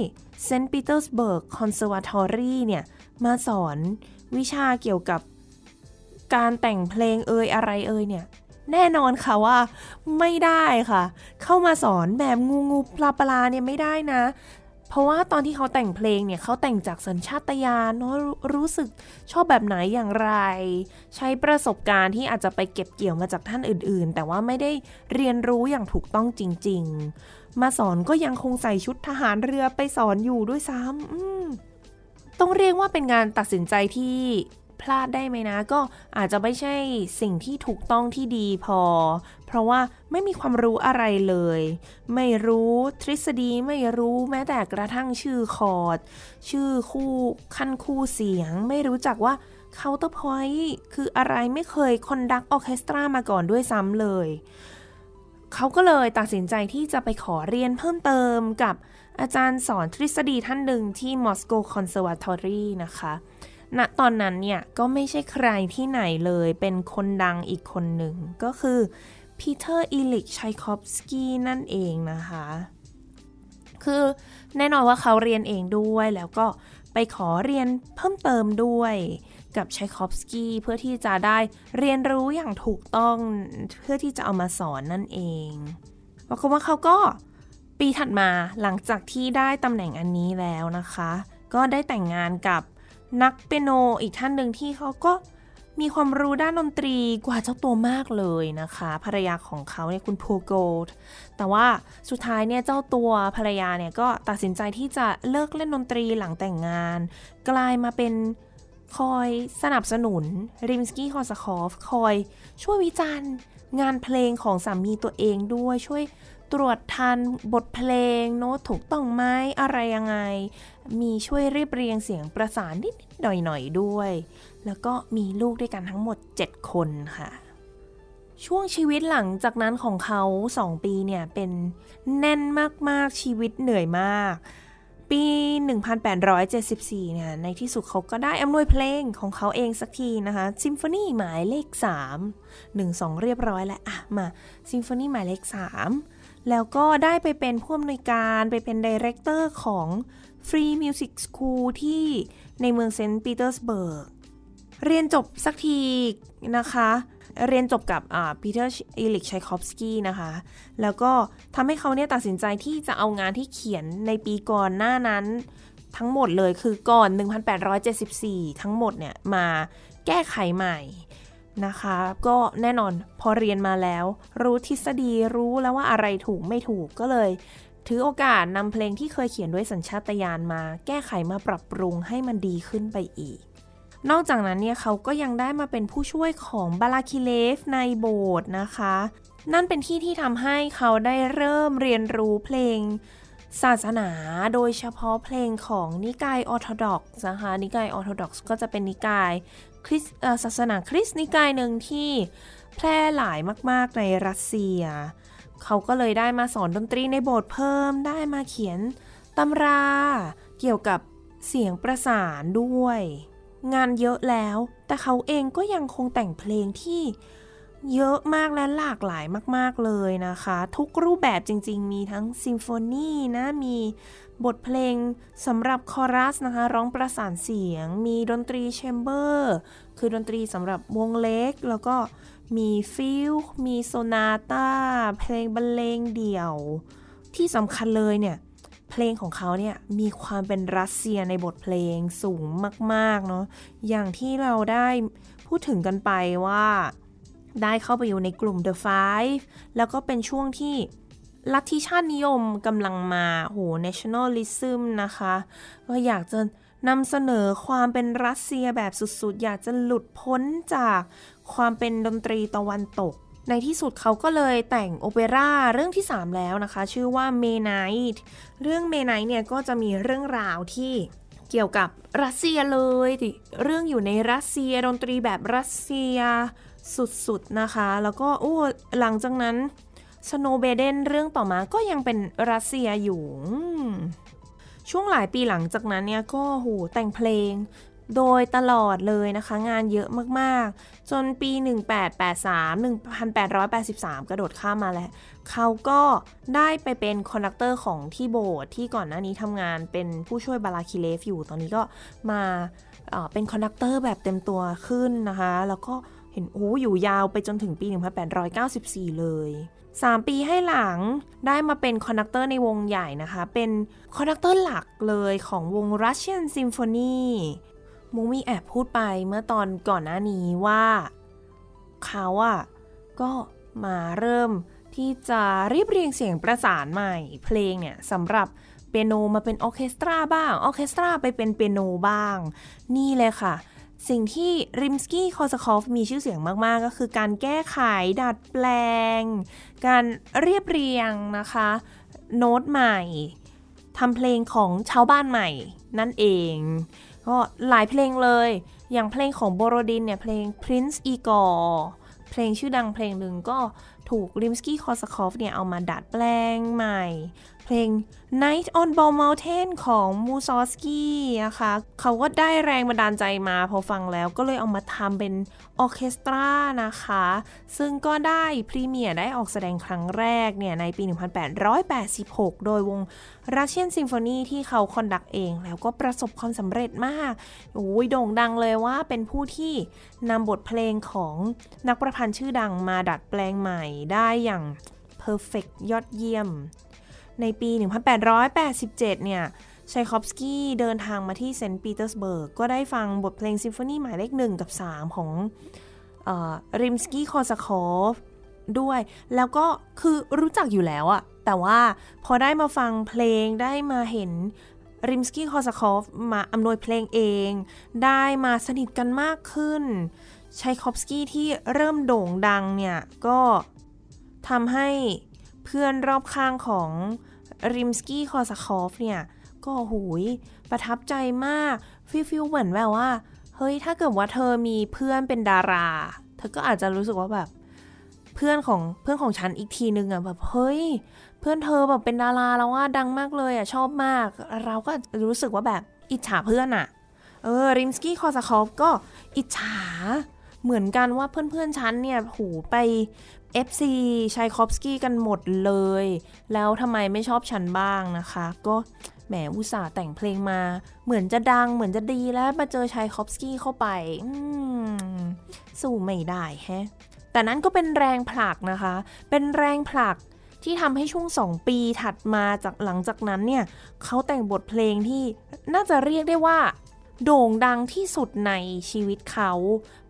S1: เซนต์ปีเตอร์สเบิร์ก Conservatory เนี่ยมาสอน วิชาเกี่ยวกับการแต่งเพลงเอ่ยอะไรเอ่ยเนี่ย แน่นอนค่ะว่าไม่ได้ค่ะ เข้ามาสอนแบบงูงูปลาปลาเนี่ยไม่ได้นะ เพราะว่าตอนที่เขาแต่งเพลงเนี่ยเขาแต่งจากสัญชาตญาณเนาะรู้สึกชอบแบบไหนอย่างไร ใช้ประสบการณ์ที่อาจจะไปเก็บเกี่ยวมาจากท่านอื่นๆ แต่ว่าไม่ได้เรียนรู้อย่างถูกต้องจริง ๆ มาสอนก็ยังคงใส่ชุดทหารเรือไปสอนอยู่ด้วยซ้ำ ต้องเรียกว่าเป็นงานตัดสินใจที่พลาดได้ไหมนะ ก็อาจจะไม่ใช่สิ่งที่ถูกต้องที่ดีพอ เพราะว่าไม่มีความรู้อะไรเลย ไม่รู้ทฤษฎีไม่รู้แม้แต่กระทั่งชื่อคอร์ด ชื่อคู่ขั้นคู่เสียง ไม่รู้จักว่า counterpoint คืออะไรไม่เคย conduct ออเคสตรามาก่อนด้วยซ้ำเลย เขาก็เลยตัดสินใจที่จะไปขอเรียนเพิ่มเติมกับ อาจารย์สอนทฤษฎีท่านหนึ่งที่มอสโก Conservatory นะคะณตอนนั้นเนี่ย ก็ไม่ใช่ใครที่ไหนเลยเป็นคนดังอีกคนหนึ่ง ก็คือปีเตอร์อิลิชไชคอฟสกี้นั่นเองนะคะ คือแน่นอนว่าเขาเรียนเองด้วยแล้วก็ไปขอเรียนเพิ่มเติมด้วยกับชัยคอฟสกี้เพื่อที่จะได้เรียนรู้อย่างถูกต้องเพื่อที่จะเอามาสอนนั่นเองปรากฏว่าเขาก็ ปีถัดมาหลังจากที่ได้ตำแหน่งอันนี้แล้วนะคะ ก็ได้แต่งงานกับนักเปียโนอีกท่านหนึ่งที่เขาก็มีความรู้ด้านดนตรีกว่าเจ้าตัวมากเลยนะคะ ภรรยาของเขาเนี่ยคุณพูโกลแต่ว่าสุดท้ายเนี่ยเจ้าตัวภรรยาเนี่ยก็ตัดสินใจที่จะเลิกเล่นดนตรีหลังแต่งงาน กลายมาเป็นคอยสนับสนุนริมสกี้คอสคอฟคอยช่วยวิจารณ์งานเพลงของสามีตัวเองด้วยช่วย ตรวจทันบทเพลง โน้ตถูกต้องไหมอะไรยังไง มีช่วยเรียบเรียงเสียงประสานนิดๆหน่อยๆด้วย แล้วก็มีลูกด้วยกันทั้งหมด 7 คนค่ะ ช่วงชีวิตหลังจากนั้นของเขา 2 ปีเนี่ย เป็นแน่นมากๆชีวิตเหนื่อยมาก ปี 1874 เนี่ย ในที่สุดเขาก็ได้อำนวยเพลงของเขาเองสักทีนะคะ ซิมโฟนีหมายเลข 3 1 2 เรียบร้อยแล้วอะมา ซิมโฟนีหมายเลข 3 แล้วก็ได้ไปเป็นผู้อำนวยการไปเป็น director ของ Free Music School ที่ในเมืองเซนต์ปีเตอร์สเบิร์ก เรียนจบสักทีนะคะ เรียนจบกับปีเตอร์อิลิชไชคอฟสกี้นะคะ แล้วก็ทำให้เขาเนี่ยตัดสินใจที่จะเอางานที่เขียนในปีก่อนหน้านั้นทั้งหมดเลยคือก่อน 1874 ทั้งหมดเนี่ยมาแก้ไขใหม่ นะคะ ก็แน่นอนพอเรียนมาแล้ว รู้ทฤษฎีรู้แล้วว่าอะไรถูกไม่ถูกก็เลย ถือโอกาสนำเพลงที่เคยเขียนด้วยสัญชาตญาณมา แก้ไขมาปรับปรุงให้มันดีขึ้นไปอีก นอกจากนั้นเนี่ยเขาก็ยังได้มาเป็นผู้ช่วยของบาลาคิเลฟในโบสถ์นะคะ นั่นเป็นที่ที่ทำให้เขาได้เริ่มเรียนรู้เพลงศาสนาโดยเฉพาะเพลงของนิกายออร์โธดอกซ์นะคะนิกายออร์โธดอกซ์ก็จะเป็นนิกาย คริสศาสนาคริสต์นิกายหนึ่งที่แพร่หลายมากๆในรัสเซีย เขาก็เลยได้มาสอนดนตรีในโบสถ์เพิ่มได้มาเขียนตำราเกี่ยวกับเสียงประสานด้วย งานเยอะแล้ว แต่เขาเองก็ยังคงแต่งเพลงที่ เยอะมากและหลากหลายมาก ๆ เลยนะคะ ทุกรูปแบบจริง ๆ มีทั้งซิมโฟนีนะ มีบทเพลงสำหรับคอรัสนะคะ ร้องประสานเสียง มีดนตรีแชมเบอร์ คือดนตรีสำหรับวงเล็ก แล้วก็มีฟิลมีโซนาตาเพลงบรรเลงเดี่ยว ที่สำคัญเลยเนี่ย เพลงของเขาเนี่ย มีความเป็นรัสเซียในบทเพลงสูงมาก ๆ เนาะอย่างที่เราได้พูดถึงกันไปว่า ได้เข้าไปอยู่ในกลุ่ม The Five แล้วก็เป็นช่วงที่ลัทธิชาตินิยมกำลังมาโห nationalism นะคะ ก็อยากจะนำเสนอความเป็นรัสเซียแบบสุดๆ อยากจะหลุดพ้นจากความเป็นดนตรีตะวันตก ในที่สุดเขาก็เลยแต่งโอเปร่าเรื่องที่ 3 แล้วนะคะ ชื่อว่า May Night เรื่อง May Night เนี่ยก็จะมีเรื่องราวที่เกี่ยวกับรัสเซียเลย เรื่องอยู่ในรัสเซียดนตรีแบบรัสเซีย สุดๆนะคะ แล้วก็โอ้หลังจากนั้นสโนเบเดนเรื่องต่อมาก็ยังเป็นรัสเซียอยู่ ช่วงหลายปีหลังจากนั้นเนี่ยก็โหแต่งเพลงโดยตลอดเลยนะคะ งานเยอะมากๆ จนปี 1883 1883 กระโดดข้ามมาแล้ว เขาก็ได้ไปเป็น conductor ของที่โบสถ์ที่ก่อนหน้านี้ทำงานเป็นผู้ช่วยบาลาคิเรฟอยู่ตอนนี้ก็มาเป็น conductor แบบเต็มตัวขึ้นนะคะ แล้วก็เเห็นโอ้อยู่ยาวไปจนถึงปี 1894 เลย 3 ปีให้หลังได้มาเป็น conductor ในวงใหญ่นะคะ เป็น conductor หลักเลยของวง Russian Symphony มูมี่แอบพูดไปเมื่อตอนก่อนหน้านี้ว่าเขาอะก็มาเริ่มที่จะเรียบเรียงเสียงประสานใหม่ เพลงเนี่ยสำหรับเปียโนมาเป็นออเคสตราบ้างออเคสตราไปเป็นเปียโนบ้าง นี่เลยค่ะ สิ่งที่ริมสกี้คอร์ซาคอฟมีชื่อเสียงมากๆ ก็คือการแก้ไขดัดแปลง การเรียบเรียงนะคะ โน้ตใหม่ทำเพลงของชาวบ้านใหม่นั่นเอง ก็หลายเพลงเลย อย่างเพลงของโบโรดินเนี่ย เพลง Prince Igor เพลงชื่อดังเพลงหนึ่งก็ถูกริมสกี้คอร์ซาคอฟเนี่ย เอามาดัดแปลงใหม่ เพลง Night on Bald Mountain ของมูซอร์กสกี้นะคะเขาก็ได้แรงบันดาลใจมาพอฟังแล้วก็เลยเอามาทำเป็นออเคสตรานะคะ ซึ่งก็ได้ premiere ได้ออกแสดงครั้งแรกเนี่ยในปี 1886 โดยวง Russian Symphony ที่เขา conduct เอง แล้วก็ประสบความสำเร็จมากโอ้ยโด่งดังเลยว่าเป็นผู้ที่นำบทเพลงของนักประพันธ์ชื่อดังมาดัดแปลงใหม่ได้อย่าง perfect ยอดเยี่ยม ในปี 1887 เนี่ยไชคอฟสกี้เดินทางมาที่เซนต์ปีเตอร์สเบิร์ก ก็ได้ฟังบทเพลงซิมโฟนีหมายเลขหนึ่งกับ 3 ของริมสกี้คอร์ซาคอฟด้วย แล้วก็คือรู้จักอยู่แล้วอะแต่ว่าพอได้มาฟังเพลงได้มาเห็นริมสกี้คอร์ซาคอฟมาอำนวยเพลงเอง ได้มาสนิทกันมากขึ้นไชคอฟสกี้ที่เริ่มโด่งดังเนี่ย ก็ทำให้ เพื่อนรอบข้างของริมสกี้คอร์ซาคอฟเนี่ย ก็หูยประทับใจมาก feel feel เหมือนแบบว่า เฮ้ย ถ้าเกิดว่าเธอมีเพื่อนเป็นดารา เธอก็อาจจะรู้สึกว่าแบบ เพื่อนของเพื่อนของฉันอีกทีนึงอะแบบเฮ้ย เพื่อนเธอแบบเป็นดาราแล้วว่าดังมากเลยอะชอบมาก เราก็รู้สึกว่าแบบอิจฉาเพื่อนอะเออริมสกี้คอร์ซาคอฟก็อิจฉา เหมือนกันว่าเพื่อนๆฉันเนี่ยหูไป FC ชัยคอฟสกี้กันหมดเลย แล้วทำไมไม่ชอบฉันบ้างนะคะ ก็แหมอุตส่าห์แต่งเพลงมา เหมือนจะดังเหมือนจะดีแล้วมาเจอชัยคอฟสกี้เข้าไปสู้ไม่ได้แฮะ แต่นั้นก็เป็นแรงผลักนะคะ เป็นแรงผลักที่ทำให้ช่วงสองปีถัดมาจากหลังจากนั้นเนี่ยเขาแต่งบทเพลงที่น่าจะเรียกได้ว่า โด่งดังที่สุดในชีวิตเขา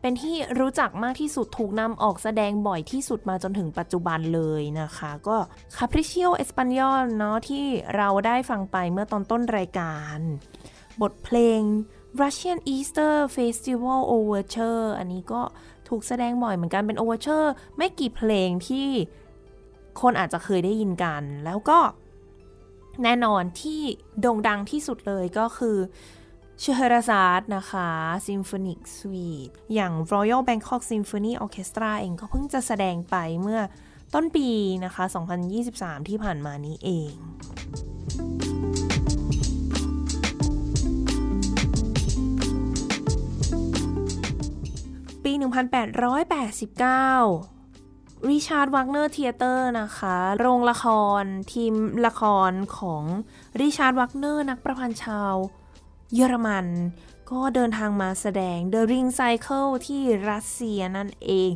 S1: เป็นที่รู้จักมากที่สุดถูกนำออกแสดงบ่อยที่สุดมาจนถึงปัจจุบันเลยนะคะ ก็ Capriccio Español เนาะที่เราได้ฟังไปเมื่อตอนต้นรายการ บทเพลง Russian Easter Festival Overture อันนี้ก็ถูกแสดงบ่อยเหมือนกันเป็น overture ไม่กี่เพลงที่คนอาจจะเคยได้ยินกัน แล้วก็แน่นอนที่โด่งดังที่สุดเลยก็คือ เชฮราซาร์ดนะคะ Symphonic Suite อย่าง Royal Bangkok Symphony Orchestra เองก็เพิ่งจะแสดงไปเมื่อต้นปีนะคะ 2023 ที่ผ่านมานี้เองปี 1889 ริชาร์ด วากเนอร์ Theater นะคะ โรงละครทีมละครของริชาร์ด วากเนอร์นักประพันธ์ชาว เยอรมัน ก็เดินทางมาแสดง The Ring Cycle ที่รัสเซียนั่นเอง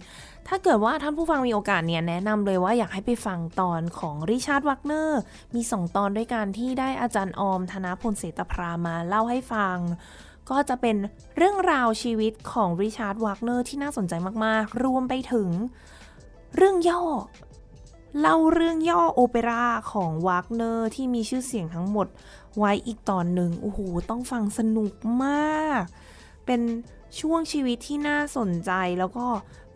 S1: ถ้าเกิดว่าท่านผู้ฟังมีโอกาสเนี่ยแนะนำเลยว่าอยากให้ไปฟังตอนของริชาร์ดวากเนอร์ มีสองตอนด้วยกันที่ได้อาจารย์ออมธนพลเศตะพราหมณ์มาเล่าให้ฟัง ก็จะเป็นเรื่องราวชีวิตของริชาร์ดวากเนอร์ที่น่าสนใจมากๆ รวมไปถึงเรื่องย่อเล่าเรื่องย่อโอเปร่าของวากเนอร์ที่มีชื่อเสียงทั้งหมด ไว้อีกตอนหนึ่งโอ้โหต้องฟังสนุกมาก เป็นช่วงชีวิตที่น่าสนใจแล้วก็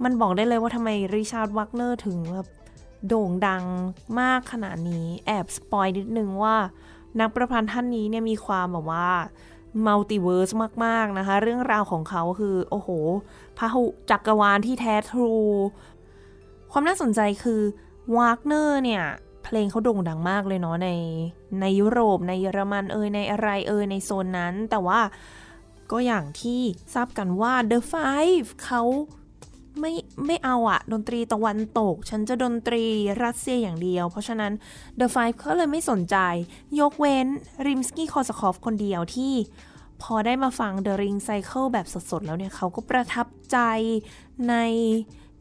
S1: มันบอกได้เลยว่าทำไมริชาร์ดวากเนอร์ถึงแบบโด่งดังมากขนาดนี้แอบ spoil นิดนึงว่านักประพันธ์ท่านนี้เนี่ยมีความแบบว่าmultiverse มาก ๆ นะคะ เรื่องราวของเขาคือ โอ้โหพหุจักรวาลที่แท้ทรู ความน่าสนใจคือวากเนอร์เนี่ย เพลงเขาโด่งดังมากเลยเนาะในในยุโรปในเยอรมันเอยในอะไรเอยในโซนนั้น แต่ว่าก็อย่างที่ทราบกันว่า The Five เขาไม่ไม่เอาอะดนตรีตะวันตก ฉันจะดนตรีรัสเซียอย่างเดียว เพราะฉะนั้น The Five ก็เลยไม่สนใจ ยกเว้นริมสกี้คอสคอฟคนเดียวที่พอได้มาฟัง The Ring Cycle แบบสดๆ แล้วเนี่ยเขาก็ประทับใจใน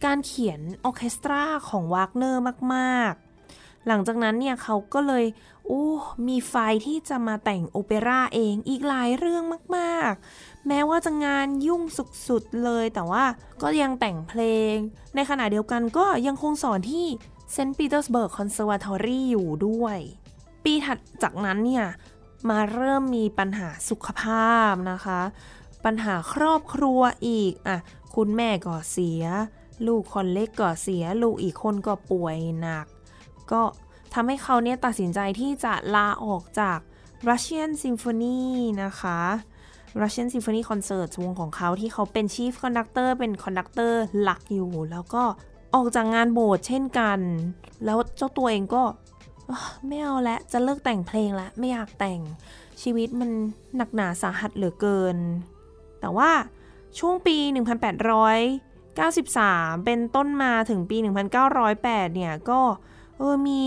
S1: การเขียนออเคสตราของวากเนอร์มากๆ หลังจากนั้นเนี่ยเขาก็เลยโอ้มีไฟที่จะมาแต่งโอเปร่าเองอีกหลายเรื่องมากๆ แม้ว่าจะงานยุ่งสุดๆเลย แต่ว่าก็ยังแต่งเพลง ในขณะเดียวกันก็ยังคงสอนที่เซนต์ปีเตอร์สเบิร์ก Conservatory อยู่ด้วย ปีถัดจากนั้นเนี่ยมาเริ่มมีปัญหาสุขภาพนะคะ ปัญหาครอบครัวอีกอะคุณแม่ก็เสีย ลูกคนเล็กก็เสีย ลูกอีกคนก็ป่วยหนัก ก็ทำให้เขาเนี่ยตัดสินใจที่จะลาออกจาก Russian Symphony นะคะ Russian Symphony Concert วงของเขาที่เขาเป็น Chief Conductor เป็น conductor หลักอยู่ แล้วก็ออกจากงานโบสถ์เช่นกัน แล้วเจ้าตัวเองก็ไม่เอาละ จะเลิกแต่งเพลงละ ไม่อยากแต่ง ชีวิตมันหนักหนาสาหัสเหลือเกิน แต่ว่าช่วงปี 1893 เป็นต้นมาถึงปี 1908 เนี่ย ก็เออมี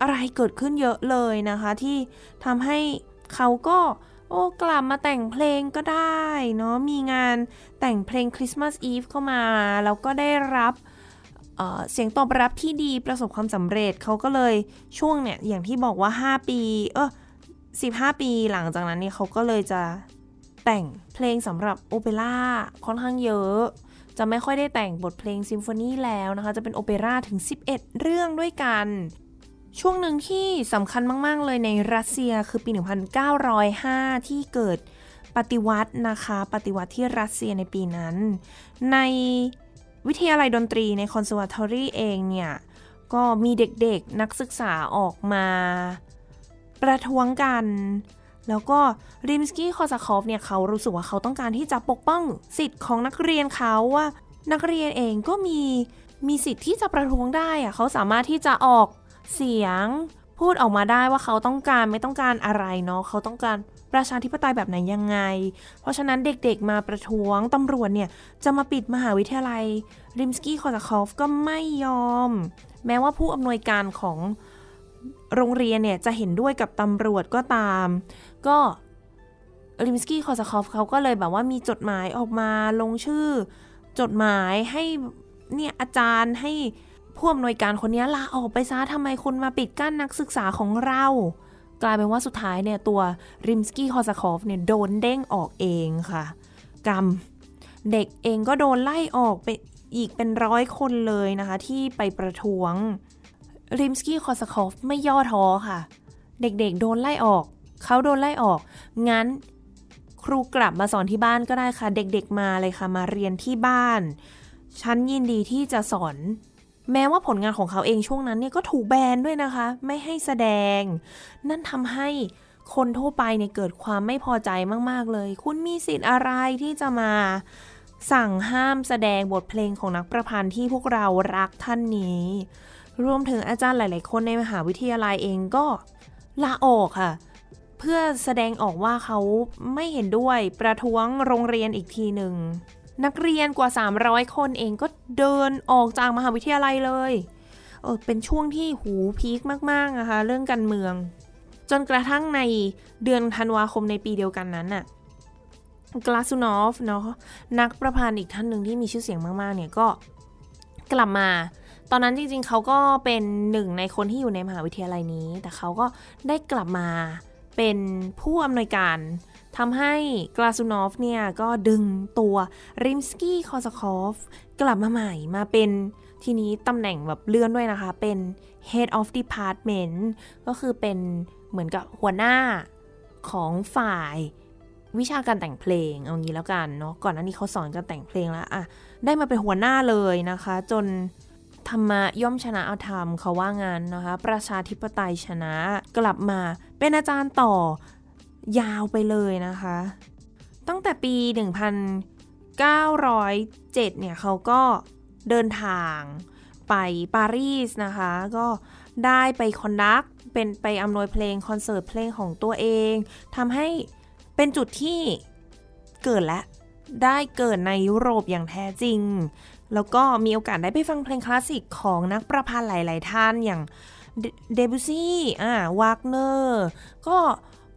S1: อะไรเกิดขึ้นเยอะเลยนะคะ ที่ทำให้เขาก็โอ้กลับมาแต่งเพลงก็ได้เนาะมีงานแต่งเพลงคริสต์มาสอีฟเข้ามา แล้วก็ได้รับเเสียงตอบรับที่ดีประสบความสำเร็จเขาก็เลยช่วงเนี่ย อย่างที่บอกว่า 5 ปี เออ15 ปีหลังจากนั้นเนี่ยเขาก็เลยจะแต่งเพลงสำหรับโอเปร่าค่อนข้างเยอะ จะไม่ค่อยได้แต่งบทเพลงซิมโฟนีแล้วนะคะ จะเป็นโอเปร่าถึง 11 เรื่องด้วยกัน ช่วงหนึ่งที่สำคัญมาก ๆ เลยในรัสเซียคือปี 1905 ที่เกิดปฏิวัตินะคะ ปฏิวัติที่รัสเซียในปีนั้น ในวิทยาลัยดนตรีใน conservatory เองเนี่ย ก็มีเด็กๆนักศึกษาออกมา ประท้วงกัน แล้วก็ริมสกี้คอซาคอฟเนี่ยเขารู้สึกว่าเขาต้องการที่จะปกป้องสิทธิ์ของนักเรียนเขาว่า นักเรียนเองก็มีมีสิทธิ์ที่จะประท้วงได้อะเขาสามารถที่จะออกเสียงพูดออกมาได้ว่าเขาต้องการไม่ต้องการอะไรเนาะเขาต้องการประชาธิปไตยแบบไหนยังไง เพราะฉะนั้นเด็กๆมาประท้วงตำรวจเนี่ยจะมาปิดมหาวิทยาลัยริมสกี้คอซาคอฟก็ไม่ยอม แม้ว่าผู้อำนวยการของ โรงเรียนเนี่ยจะเห็นด้วยกับตำรวจก็ตาม ก็ริมสกี้คอซาคอฟเขาก็เลยแบบว่ามีจดหมายออกมาลงชื่อ จดหมายให้เนี่ยอาจารย์ให้ผู้อำนวยการคนนี้ลาออกไปซะทำไมคุณมาปิดกั้นนักศึกษาของเรา กลายเป็นว่าสุดท้ายเนี่ยตัวริมสกี้คอซาคอฟเนี่ยโดนเด้งออกเองค่ะ กรรม เด็กเองก็โดนไล่ออกไปอีกเป็นร้อยคนเลยนะคะ ที่ไปประท้วง ริมสกี้คอสคอฟไม่ย่อท้อค่ะ เด็กๆ โดนไล่ออก เขาโดนไล่ออก งั้นครูกลับมาสอนที่บ้านก็ได้ค่ะ เด็กๆมาเลยค่ะ มาเรียนที่บ้าน ฉันยินดีที่จะสอน แม้ว่าผลงานของเขาเองช่วงนั้นเนี่ยก็ถูกแบนด้วยนะคะ ไม่ให้แสดง นั่นทำให้คนทั่วไปเนี่ยเกิดความไม่พอใจมาก ๆ เลย คุณมีสิทธิ์อะไรที่จะมาสั่งห้ามแสดงบทเพลงของนักประพันธ์ที่พวกเรารักท่านนี้ รวมถึงอาจารย์หลาย ๆ คนในมหาวิทยาลัยเองก็ลาออกค่ะ เพื่อแสดงออกว่าเขาไม่เห็นด้วยประท้วงโรงเรียนอีกทีหนึ่งนักเรียนกว่า 300 คนเองก็เดินออกจากมหาวิทยาลัยเลยเออเป็นช่วงที่หูพีคมาก ๆ นะคะ เรื่องการเมือง จนกระทั่งในเดือนธันวาคมในปีเดียวกันนั้นน่ะกลาซูนอฟเนาะนักประพันธ์อีกท่านหนึ่งที่มีชื่อเสียงมาก ๆ เนี่ยก็กลับมา ตอนนั้นจริงๆ เขาก็เป็นหนึ่งในคนที่อยู่ในมหาวิทยาลัยนี้ แต่เขาก็ได้กลับมาเป็นผู้อำนวยการทำให้กลาซูนอฟเนี่ยก็ดึงตัวริมสกี้คอสคอฟกลับมาใหม่มาเป็นทีนี้ตำแหน่งแบบเลื่อนด้วยนะคะ เป็น head of department ก็คือเป็นเหมือนกับหัวหน้าของฝ่ายวิชาการแต่งเพลงเอางี้แล้วกันเนาะก่อนหน้านี้เขาสอนการแต่งเพลงแล้วอะได้มาเป็นหัวหน้าเลยนะคะ จน ธรรมะย่อมชนะเอาธรรมเขาว่างานนะคะ ประชาธิปไตยชนะกลับมาเป็นอาจารย์ต่อยาวไปเลยนะคะ ตั้งแต่ปี 1907 เนี่ยเขาก็เดินทางไปปารีสนะคะ ก็ได้ไปคอนดักเป็นไปอำนวยเพลงคอนเสิร์ตเพลงของตัวเองทำให้เป็นจุดที่เกิดและได้เกิดในยุโรปอย่างแท้จริง แล้วก็มีโอกาสได้ไปฟังเพลงคลาสสิกของนักประพันธ์หลาย ๆ ท่านอย่างเดบุซี่อ่าวากเนอร์ก็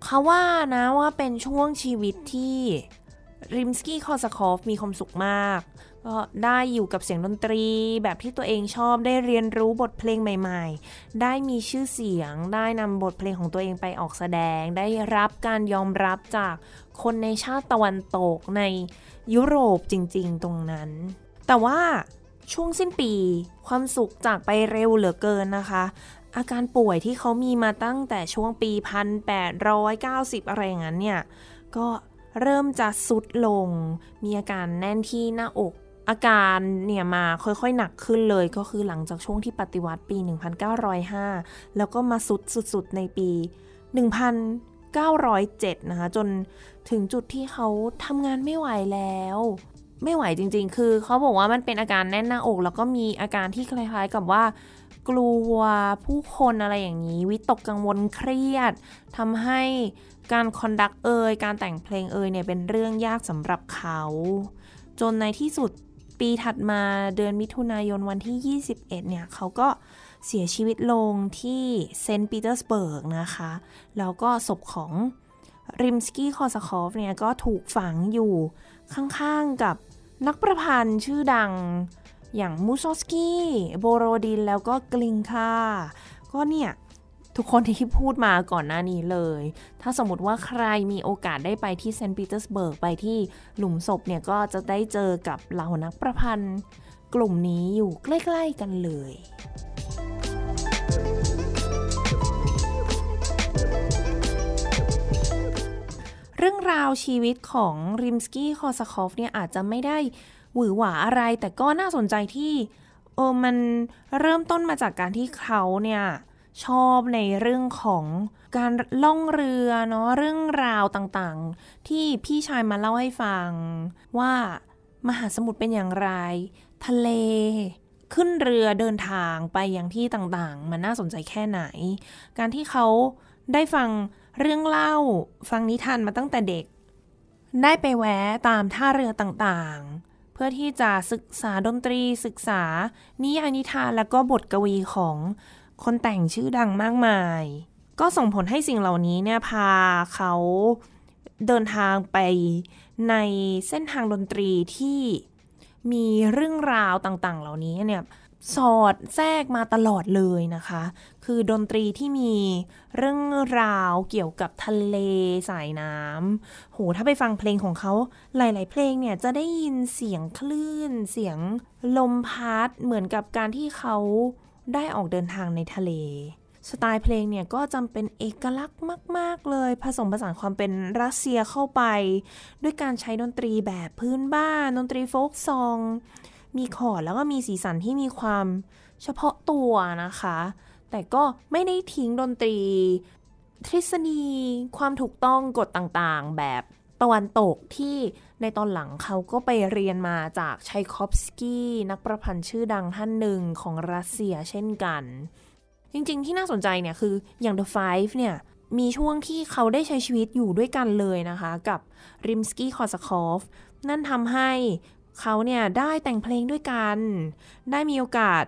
S1: เขาว่านะว่าเป็นช่วงชีวิตที่ริมสกี้คอสคอฟมีความสุขมาก ก็ได้อยู่กับเสียงดนตรี แบบที่ตัวเองชอบได้เรียนรู้บทเพลงใหม่ ๆ ได้มีชื่อเสียง ได้นำบทเพลงของตัวเองไปออกแสดง ได้รับการยอมรับจากคนในชาติตะวันตกในยุโรปจริง ๆ ตรงนั้น แต่ว่าช่วงสิ้นปีความสุขจากไปเร็วเหลือเกินนะคะ อาการป่วยที่เขามีมาตั้งแต่ช่วงปี 1890 อะไรอย่างนั้นเนี่ย ก็เริ่มจะสุดลง มีอาการแน่นที่หน้าอก อาการเนี่ยมาค่อยๆหนักขึ้นเลยก็คือหลังจากช่วงที่ปฏิวัติปี 1905 แล้วก็มาสุดสุดๆในปี 1907 นะคะ จนถึงจุดที่เขาทำงานไม่ไหวแล้ว ไม่ไหวจริง ๆ คือเขาบอกว่ามันเป็นอาการแน่นหน้าอก แล้วก็มีอาการที่คล้ายๆกับว่า กลัวผู้คนอะไรอย่างนี้ วิตกกังวลเครียดทำให้การคอนดักเอยการแต่งเพลงเอยเนี่ยเป็นเรื่องยากสำหรับเขา จนในที่สุดปีถัดมาเดือนมิถุนายนวันที่ 21 เนี่ยเขาก็เสียชีวิตลงที่เซนต์ปีเตอร์สเบิร์กนะคะ แล้วก็ศพของริมสกี้คอสคอฟเนี่ยก็ถูกฝังอยู่ข้างๆกับ นักประพันธ์ชื่อดังอย่างมูซอร์กสกี้โบโรดินแล้วก็กลิงค่าก็เนี่ย ทุกคนที่พูดมาก่อนหน้านี้เลย ถ้าสมมติว่าใครมีโอกาสได้ไปที่เซนต์ปีเตอร์สเบิร์กไปที่หลุมศพเนี่ย ก็จะได้เจอกับเหล่านักประพันธ์กลุ่มนี้อยู่ใกล้ ๆ กันเลย เรื่องราวชีวิตของริมสกี้คอสคอฟเนี่ยอาจจะไม่ได้หวือหวาอะไร แต่ก็น่าสนใจที่เออมันเริ่มต้นมาจากการที่เขาเนี่ยชอบในเรื่องของการล่องเรือเนาะเรื่องราวต่างๆ ที่พี่ชายมาเล่าให้ฟัง ว่ามหาสมุทรเป็นอย่างไร ทะเล ขึ้นเรือเดินทางไปยังที่ต่างๆ มันน่าสนใจแค่ไหน การที่เขาได้ฟัง เรื่องเล่าฟังนิทานมาตั้งแต่เด็ก ได้ไปแวะตามท่าเรือต่างๆ เพื่อที่จะศึกษาดนตรีศึกษา นิยายนิทานและก็บทกวีของคนแต่งชื่อดังมากมาย ก็ส่งผลให้สิ่งเหล่านี้เนี่ยพาเขาเดินทางไปในเส้นทางดนตรีที่มีเรื่องราวต่างๆ เหล่านี้เนี่ย สอดแทรกมาตลอดเลยนะคะ คือดนตรีที่มีเรื่องราวเกี่ยวกับทะเลสายน้ำโหถ้าไปฟังเพลงของเขาหลาย ๆ เพลงเนี่ยจะได้ยินเสียงคลื่น เสียงลมพัดเหมือนกับการที่เขาได้ออกเดินทางในทะเล สไตล์เพลงเนี่ยก็จำเป็นเอกลักษณ์มาก ๆ เลย ผสมผสานความเป็นรัสเซียเข้าไป ด้วยการใช้ดนตรีแบบพื้นบ้าน ดนตรีโฟกซอง มีคอดแล้วก็มีสีสันที่มีความเฉพาะตัวนะคะ แต่ก็ไม่ได้ทิ้งดนตรี ทฤษฎีความถูกต้องกฎต่างๆ แบบตะวันตกที่ในตอนหลังเขาก็ไปเรียนมาจากไชคอฟสกี้นักประพันธ์ชื่อดังท่านหนึ่งของรัสเซียเช่นกัน จริงๆที่น่าสนใจเนี่ยคืออย่าง The Five เนี่ยมีช่วงที่เขาได้ใช้ชีวิตอยู่ด้วยกันเลยนะคะ กับริมสกี้คอสคอฟนั่นทำให้ เขาเนี่ยได้แต่งเพลงด้วยกัน ได้มีโอกาส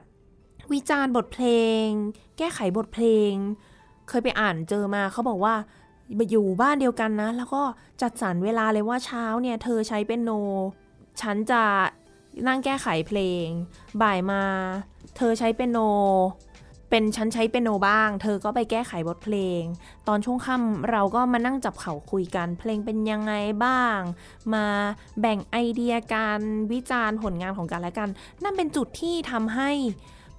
S1: วิจารณ์บทเพลง แก้ไขบทเพลง เคยไปอ่านเจอมาเขาบอกว่าอยู่บ้านเดียวกันนะ แล้วก็จัดสรรเวลาเลยว่าเช้าเนี่ยเธอใช้เป็นโน ฉันจะนั่งแก้ไขเพลง บ่ายมา เธอใช้เป็นโน เป็นฉันใช้เป็นโนบ้าง เธอก็ไปแก้ไขบทเพลง ตอนช่วงค่ำเราก็มานั่งจับเข่าคุยกัน เพลงเป็นยังไงบ้าง มาแบ่งไอเดียการวิจารณ์ผลงานของกันและกัน นั่นเป็นจุดที่ทำให้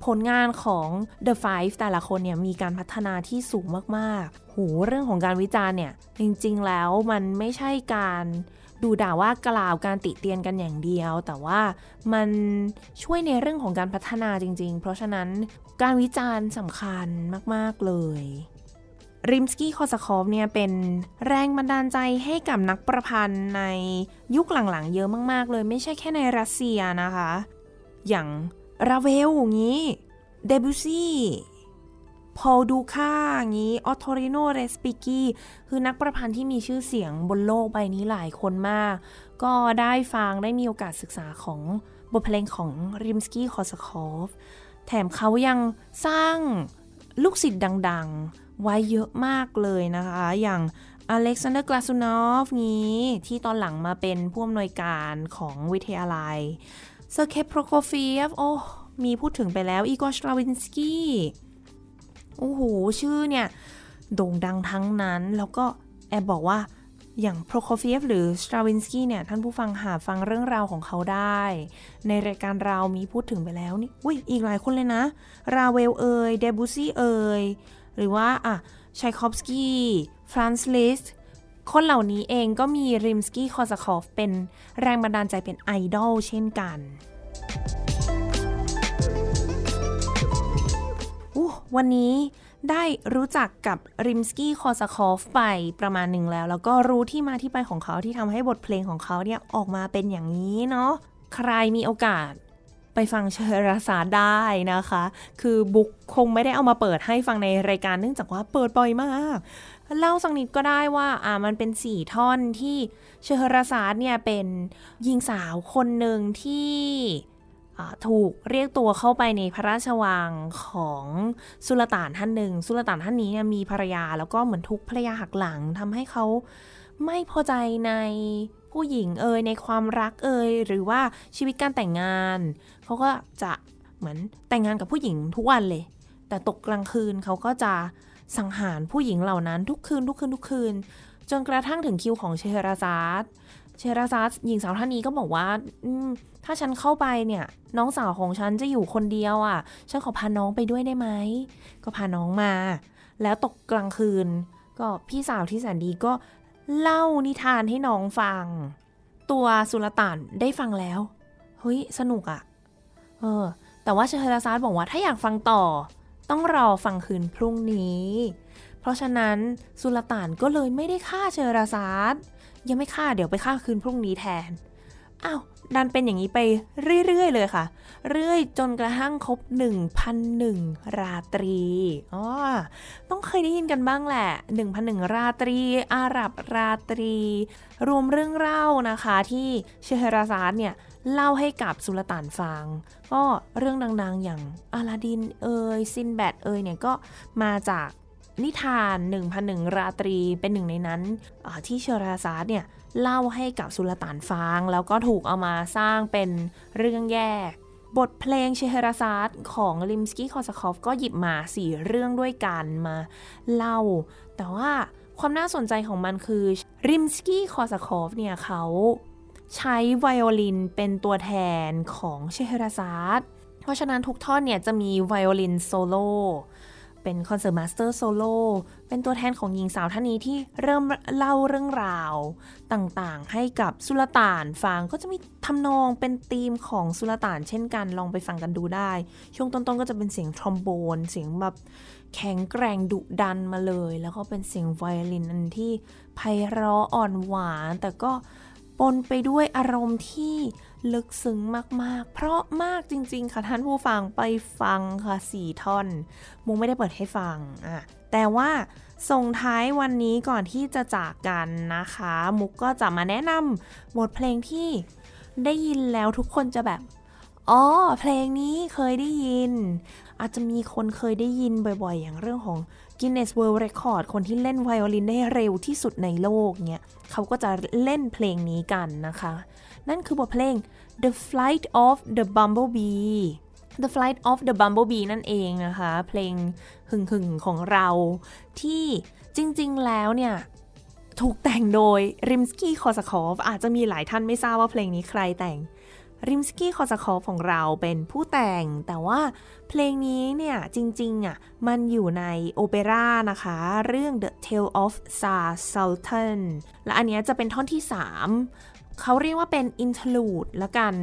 S1: ผลงานของ The Five แต่ละคนเนี่ยมีการพัฒนาที่สูงมากๆ หูเรื่องของการวิจารณ์เนี่ย จริงๆแล้วมันไม่ใช่การ ดุด่าว่ากล่าวการติเตียนกันอย่างเดียว แต่ว่ามันช่วยในเรื่องของการพัฒนาจริง ๆ เพราะฉะนั้นการวิจารณ์สำคัญมาก ๆ เลยริมสกี้คอสคอฟเนี่ยเป็นแรงบันดาลใจให้กับนักประพันธ์ในยุคหลังๆ เยอะมากๆ เลยไม่ใช่แค่ในรัสเซียนะคะ อย่างราเวลอย่างนี้เดบิวซี่ พอลดูคาสอย่างนี้ออตโตรีโนเรสปิกีคือนักประพันธ์ที่มีชื่อเสียงบนโลกใบนี้หลายคนมาก ก็ได้ฟังได้มีโอกาสศึกษาของบทเพลงของริมสกี้คอสคอฟ แถมเขายังสร้างลูกศิษย์ดัง ๆ ไว้เยอะมากเลยนะคะ อย่างอเล็กซานเดอร์กลาซูนอฟนี้ที่ตอนหลังมาเป็นผู้อำนวยการของวิทยาลัยเซอร์เกโปรโคฟีฟโอ้มีพูดถึงไปแล้วอีกอร์สตราวินสกี้ โอ้โห ชื่อเนี่ยโด่งดังทั้งนั้น แล้วก็แอบบอกว่าอย่างโปรโคฟีฟหรือสตราวินสกี้เนี่ย ท่านผู้ฟังหาฟังเรื่องราวของเขาได้ ในรายการเรามีพูดถึงไปแล้วนี่อุ้ยอีกหลายคนเลยนะ ราเวลเอยเดบูซี่เอยหรือว่าอะชัยคอฟสกี้ฟรานซ์ลิสคนเหล่านี้เองก็มีริมสกี้คอสคอฟเป็นแรงบันดาลใจเป็นไอดอลเช่นกัน วันนี้ได้รู้จักกับริมสกี้คอสคอฟไปประมาณหนึ่งแล้ว แล้วก็รู้ที่มาที่ไปของเขาที่ทำให้บทเพลงของเขาเนี่ยออกมาเป็นอย่างนี้เนาะใครมีโอกาสไปฟังเชอราสาได้นะคะ คือบุ๊กคงไม่ได้เอามาเปิดให้ฟังในรายการเนื่องจากว่าเปิดบ่อยมาก เล่าสักนิดก็ได้ว่าอ่ามันเป็นสี่ท่อนที่เชอราซาเนี่ยเป็นหญิงสาวคนหนึ่งที่ ถูกเรียกตัวเข้าไปในพระราชวังของสุลต่านท่านหนึ่ง สุลต่านท่านนี้เนี่ยมีภรรยาแล้วก็เหมือนทุกภรรยาหักหลังทำให้เขาไม่พอใจในผู้หญิงเอ่ยในความรักเอ่ยหรือว่าชีวิตการแต่งงานเขาก็จะเหมือนแต่งงานกับผู้หญิงทุกวันเลย แต่ตกกลางคืนเขาก็จะสังหารผู้หญิงเหล่านั้นทุกคืนทุกคืนทุกคืน จนกระทั่งถึงคิวของเชฮราซาดเชฮราซาดหญิงสาวท่านนี้ก็บอกว่า ถ้าฉันเข้าไปเนี่ย น้องสาวของฉันจะอยู่คนเดียวอะ่ะ ฉันขอพาน้องไปด้วยได้ไหม ก็พาน้องมา แล้วตกกลางคืน ก็พี่สาวที่แสนดีก็เล่านิทานให้น้องฟัง ตัวสุลต่านได้ฟังแล้ว เฮ้ย สนุกอะเออ แต่ว่าเชฮราซาดบอกว่าถ้าอยากฟังต่อ ต้องรอฟังคืนพรุ่งนี้ เพราะฉะนั้นสุลต่านก็เลยไม่ได้ฆ่าเชฮราซาดยังไม่ฆ่าเดี๋ยวไปฆ่าคืนพรุ่งนี้แทน อ้าว ดันเป็นอย่างนี้ไปเรื่อย ๆ เลยค่ะ เรื่อยจนกระทั่งครบ 1,001 ราตรีอ๋อต้องเคยได้ยินกันบ้างแหละ 1,001 ราตรี อาหรับราตรี รวมเรื่องเล่านะคะที่เชฮราซาดเนี่ยเล่าให้กับสุลต่านฟัง ก็เรื่องดังๆอย่างอาลาดินเอยซินแบดเอยเนี่ยก็มาจากนิทาน 1,001 ราตรีเป็นหนึ่งในนั้นที่เชราซาดเนี่ย เล่าให้กับสุลต่านฟัง แล้วก็ถูกเอามาสร้างเป็นเรื่องแยก บทเพลงเชฮราซาดของลิมสกี้คอสคอฟก็หยิบมาสี่เรื่องด้วยกันมาเล่า แต่ว่าความน่าสนใจของมันคือริมสกี้คอสคอฟเนี่ยเขาใช้ไวโอลินเป็นตัวแทนของเชฮราซาดเพราะฉะนั้นทุกท่อนเนี่ยจะมีไวโอลินโซโล่ เป็น concertmaster solo เป็นตัวแทนของหญิงสาวท่านนี้ที่เริ่มเล่าเรื่องราวต่างๆ ให้กับสุลต่านฟังก็จะมีทำนองเป็นธีมของสุลต่านเช่นกันลองไปฟังกันดูได้ ช่วงต้นๆก็จะเป็นเสียงทรอมโบน เสียงแบบแข็งแกร่งดุดันมาเลย แล้วก็เป็นเสียงไวโอลินอันที่ไพเราะอ่อนหวาน แต่ก็ปนไปด้วยอารมณ์ที่ ลึกซึ้งมากๆ เพราะมากจริง ๆ ค่ะท่านผู้ฟังไปฟังค่ะสี่ท่อน มุกไม่ได้เปิดให้ฟังอะแต่ว่าส่งท้ายวันนี้ก่อนที่จะจากกันนะคะ มุกก็จะมาแนะนำบทเพลงที่ได้ยินแล้วทุกคนจะแบบ อ๋อ เพลงนี้เคยได้ยิน อาจจะมีคนเคยได้ยินบ่อยๆ อย่างเรื่องของ Guinness World Record คนที่เล่นไวโอลินได้เร็วที่สุดในโลกเนี่ยเขาก็จะเล่นเพลงนี้กันนะคะ นั่นคือบทเพลง The Flight of the Bumblebee The Flight of the Bumblebee นั่นเองนะคะ เพลงหึ่งหึ่งของเราที่จริงๆแล้วเนี่ย ถูกแต่งโดยริมสกี้คอสคอฟอาจจะมีหลายท่านไม่ทราบว่าเพลงนี้ใครแต่งริมสกี้คอสคอฟของเราเป็นผู้แต่ง แต่ว่าเพลงนี้เนี่ยจริงๆอะมันอยู่ในโอเปร่านะคะ เรื่อง The Tale of Tsar Saltan และอันนี้จะเป็นท่อนที่ 3 เขาเรียกว่าเป็น interlude ละกัน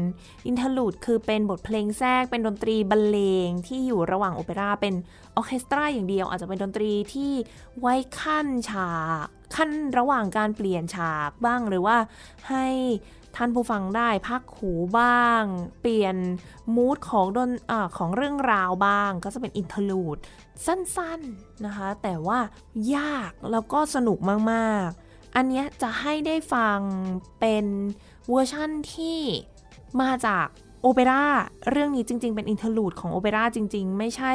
S1: interlude คือเป็นบทเพลงแทรก เป็นดนตรีบรรเลงที่อยู่ระหว่างโอเปร่า เป็นออเคสตราอย่างเดียว อาจจะเป็นดนตรีที่ไว้คั่นฉาก คั่นระหว่างการเปลี่ยนฉากบ้าง หรือว่าให้ท่านผู้ฟังได้พักหูบ้าง เปลี่ยน mood ของดนอของเรื่องราวบ้าง ก็จะเป็น interlude สั้นๆนะคะ แต่ว่ายากแล้วก็สนุกมากๆ อันนี้จะให้ได้ฟังเป็นเวอร์ชั่นที่มาจากโอเปร่าเรื่องนี้จริง ๆ เป็น interlude ของโอเปร่าจริง ๆ ไม่ใช่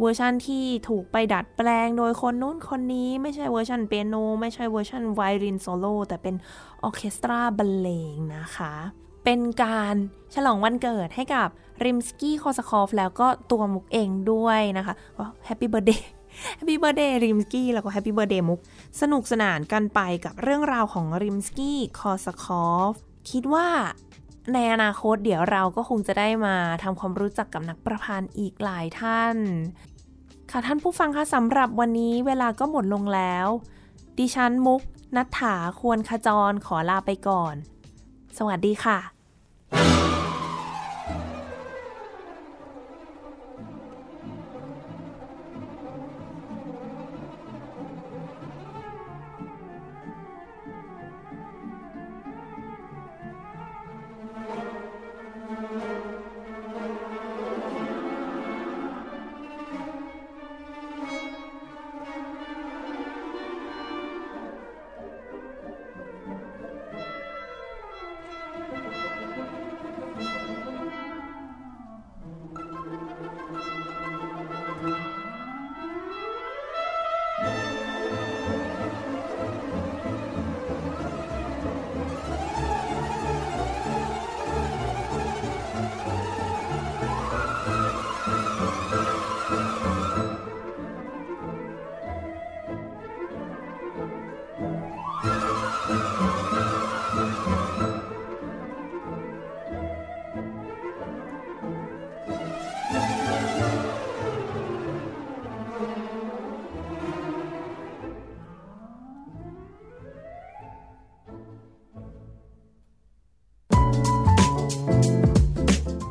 S1: เวอร์ชันที่ถูกไปดัดแปลงโดยคนนู้นคนนี้ไม่ใช่เวอร์ชันเปียโน ไม่ใช่เวอร์ชันไวโอลินโซโล่แต่เป็นออเคสตราบรรเลงนะคะ เป็นการฉลองวันเกิดให้กับริมสกี้คอสคอฟแล้วก็ตัวมุกเองด้วยนะคะHappy Birthday Happy Birthday ริมสกี้แล้วก็ Happy Birthday มุก สนุกสนานกันไปกับเรื่องราวของริมสกี้คอสคอฟคิดว่าในอนาคตเดี๋ยวเราก็คงจะได้มาทำความรู้จักกับนักประพันธ์อีกหลายท่าน ค่ะท่านผู้ฟังคะสำหรับวันนี้เวลาก็หมดลงแล้ว ดิฉันมุกนัฐถาควรขจรขอลาไปก่อน สวัสดีค่ะ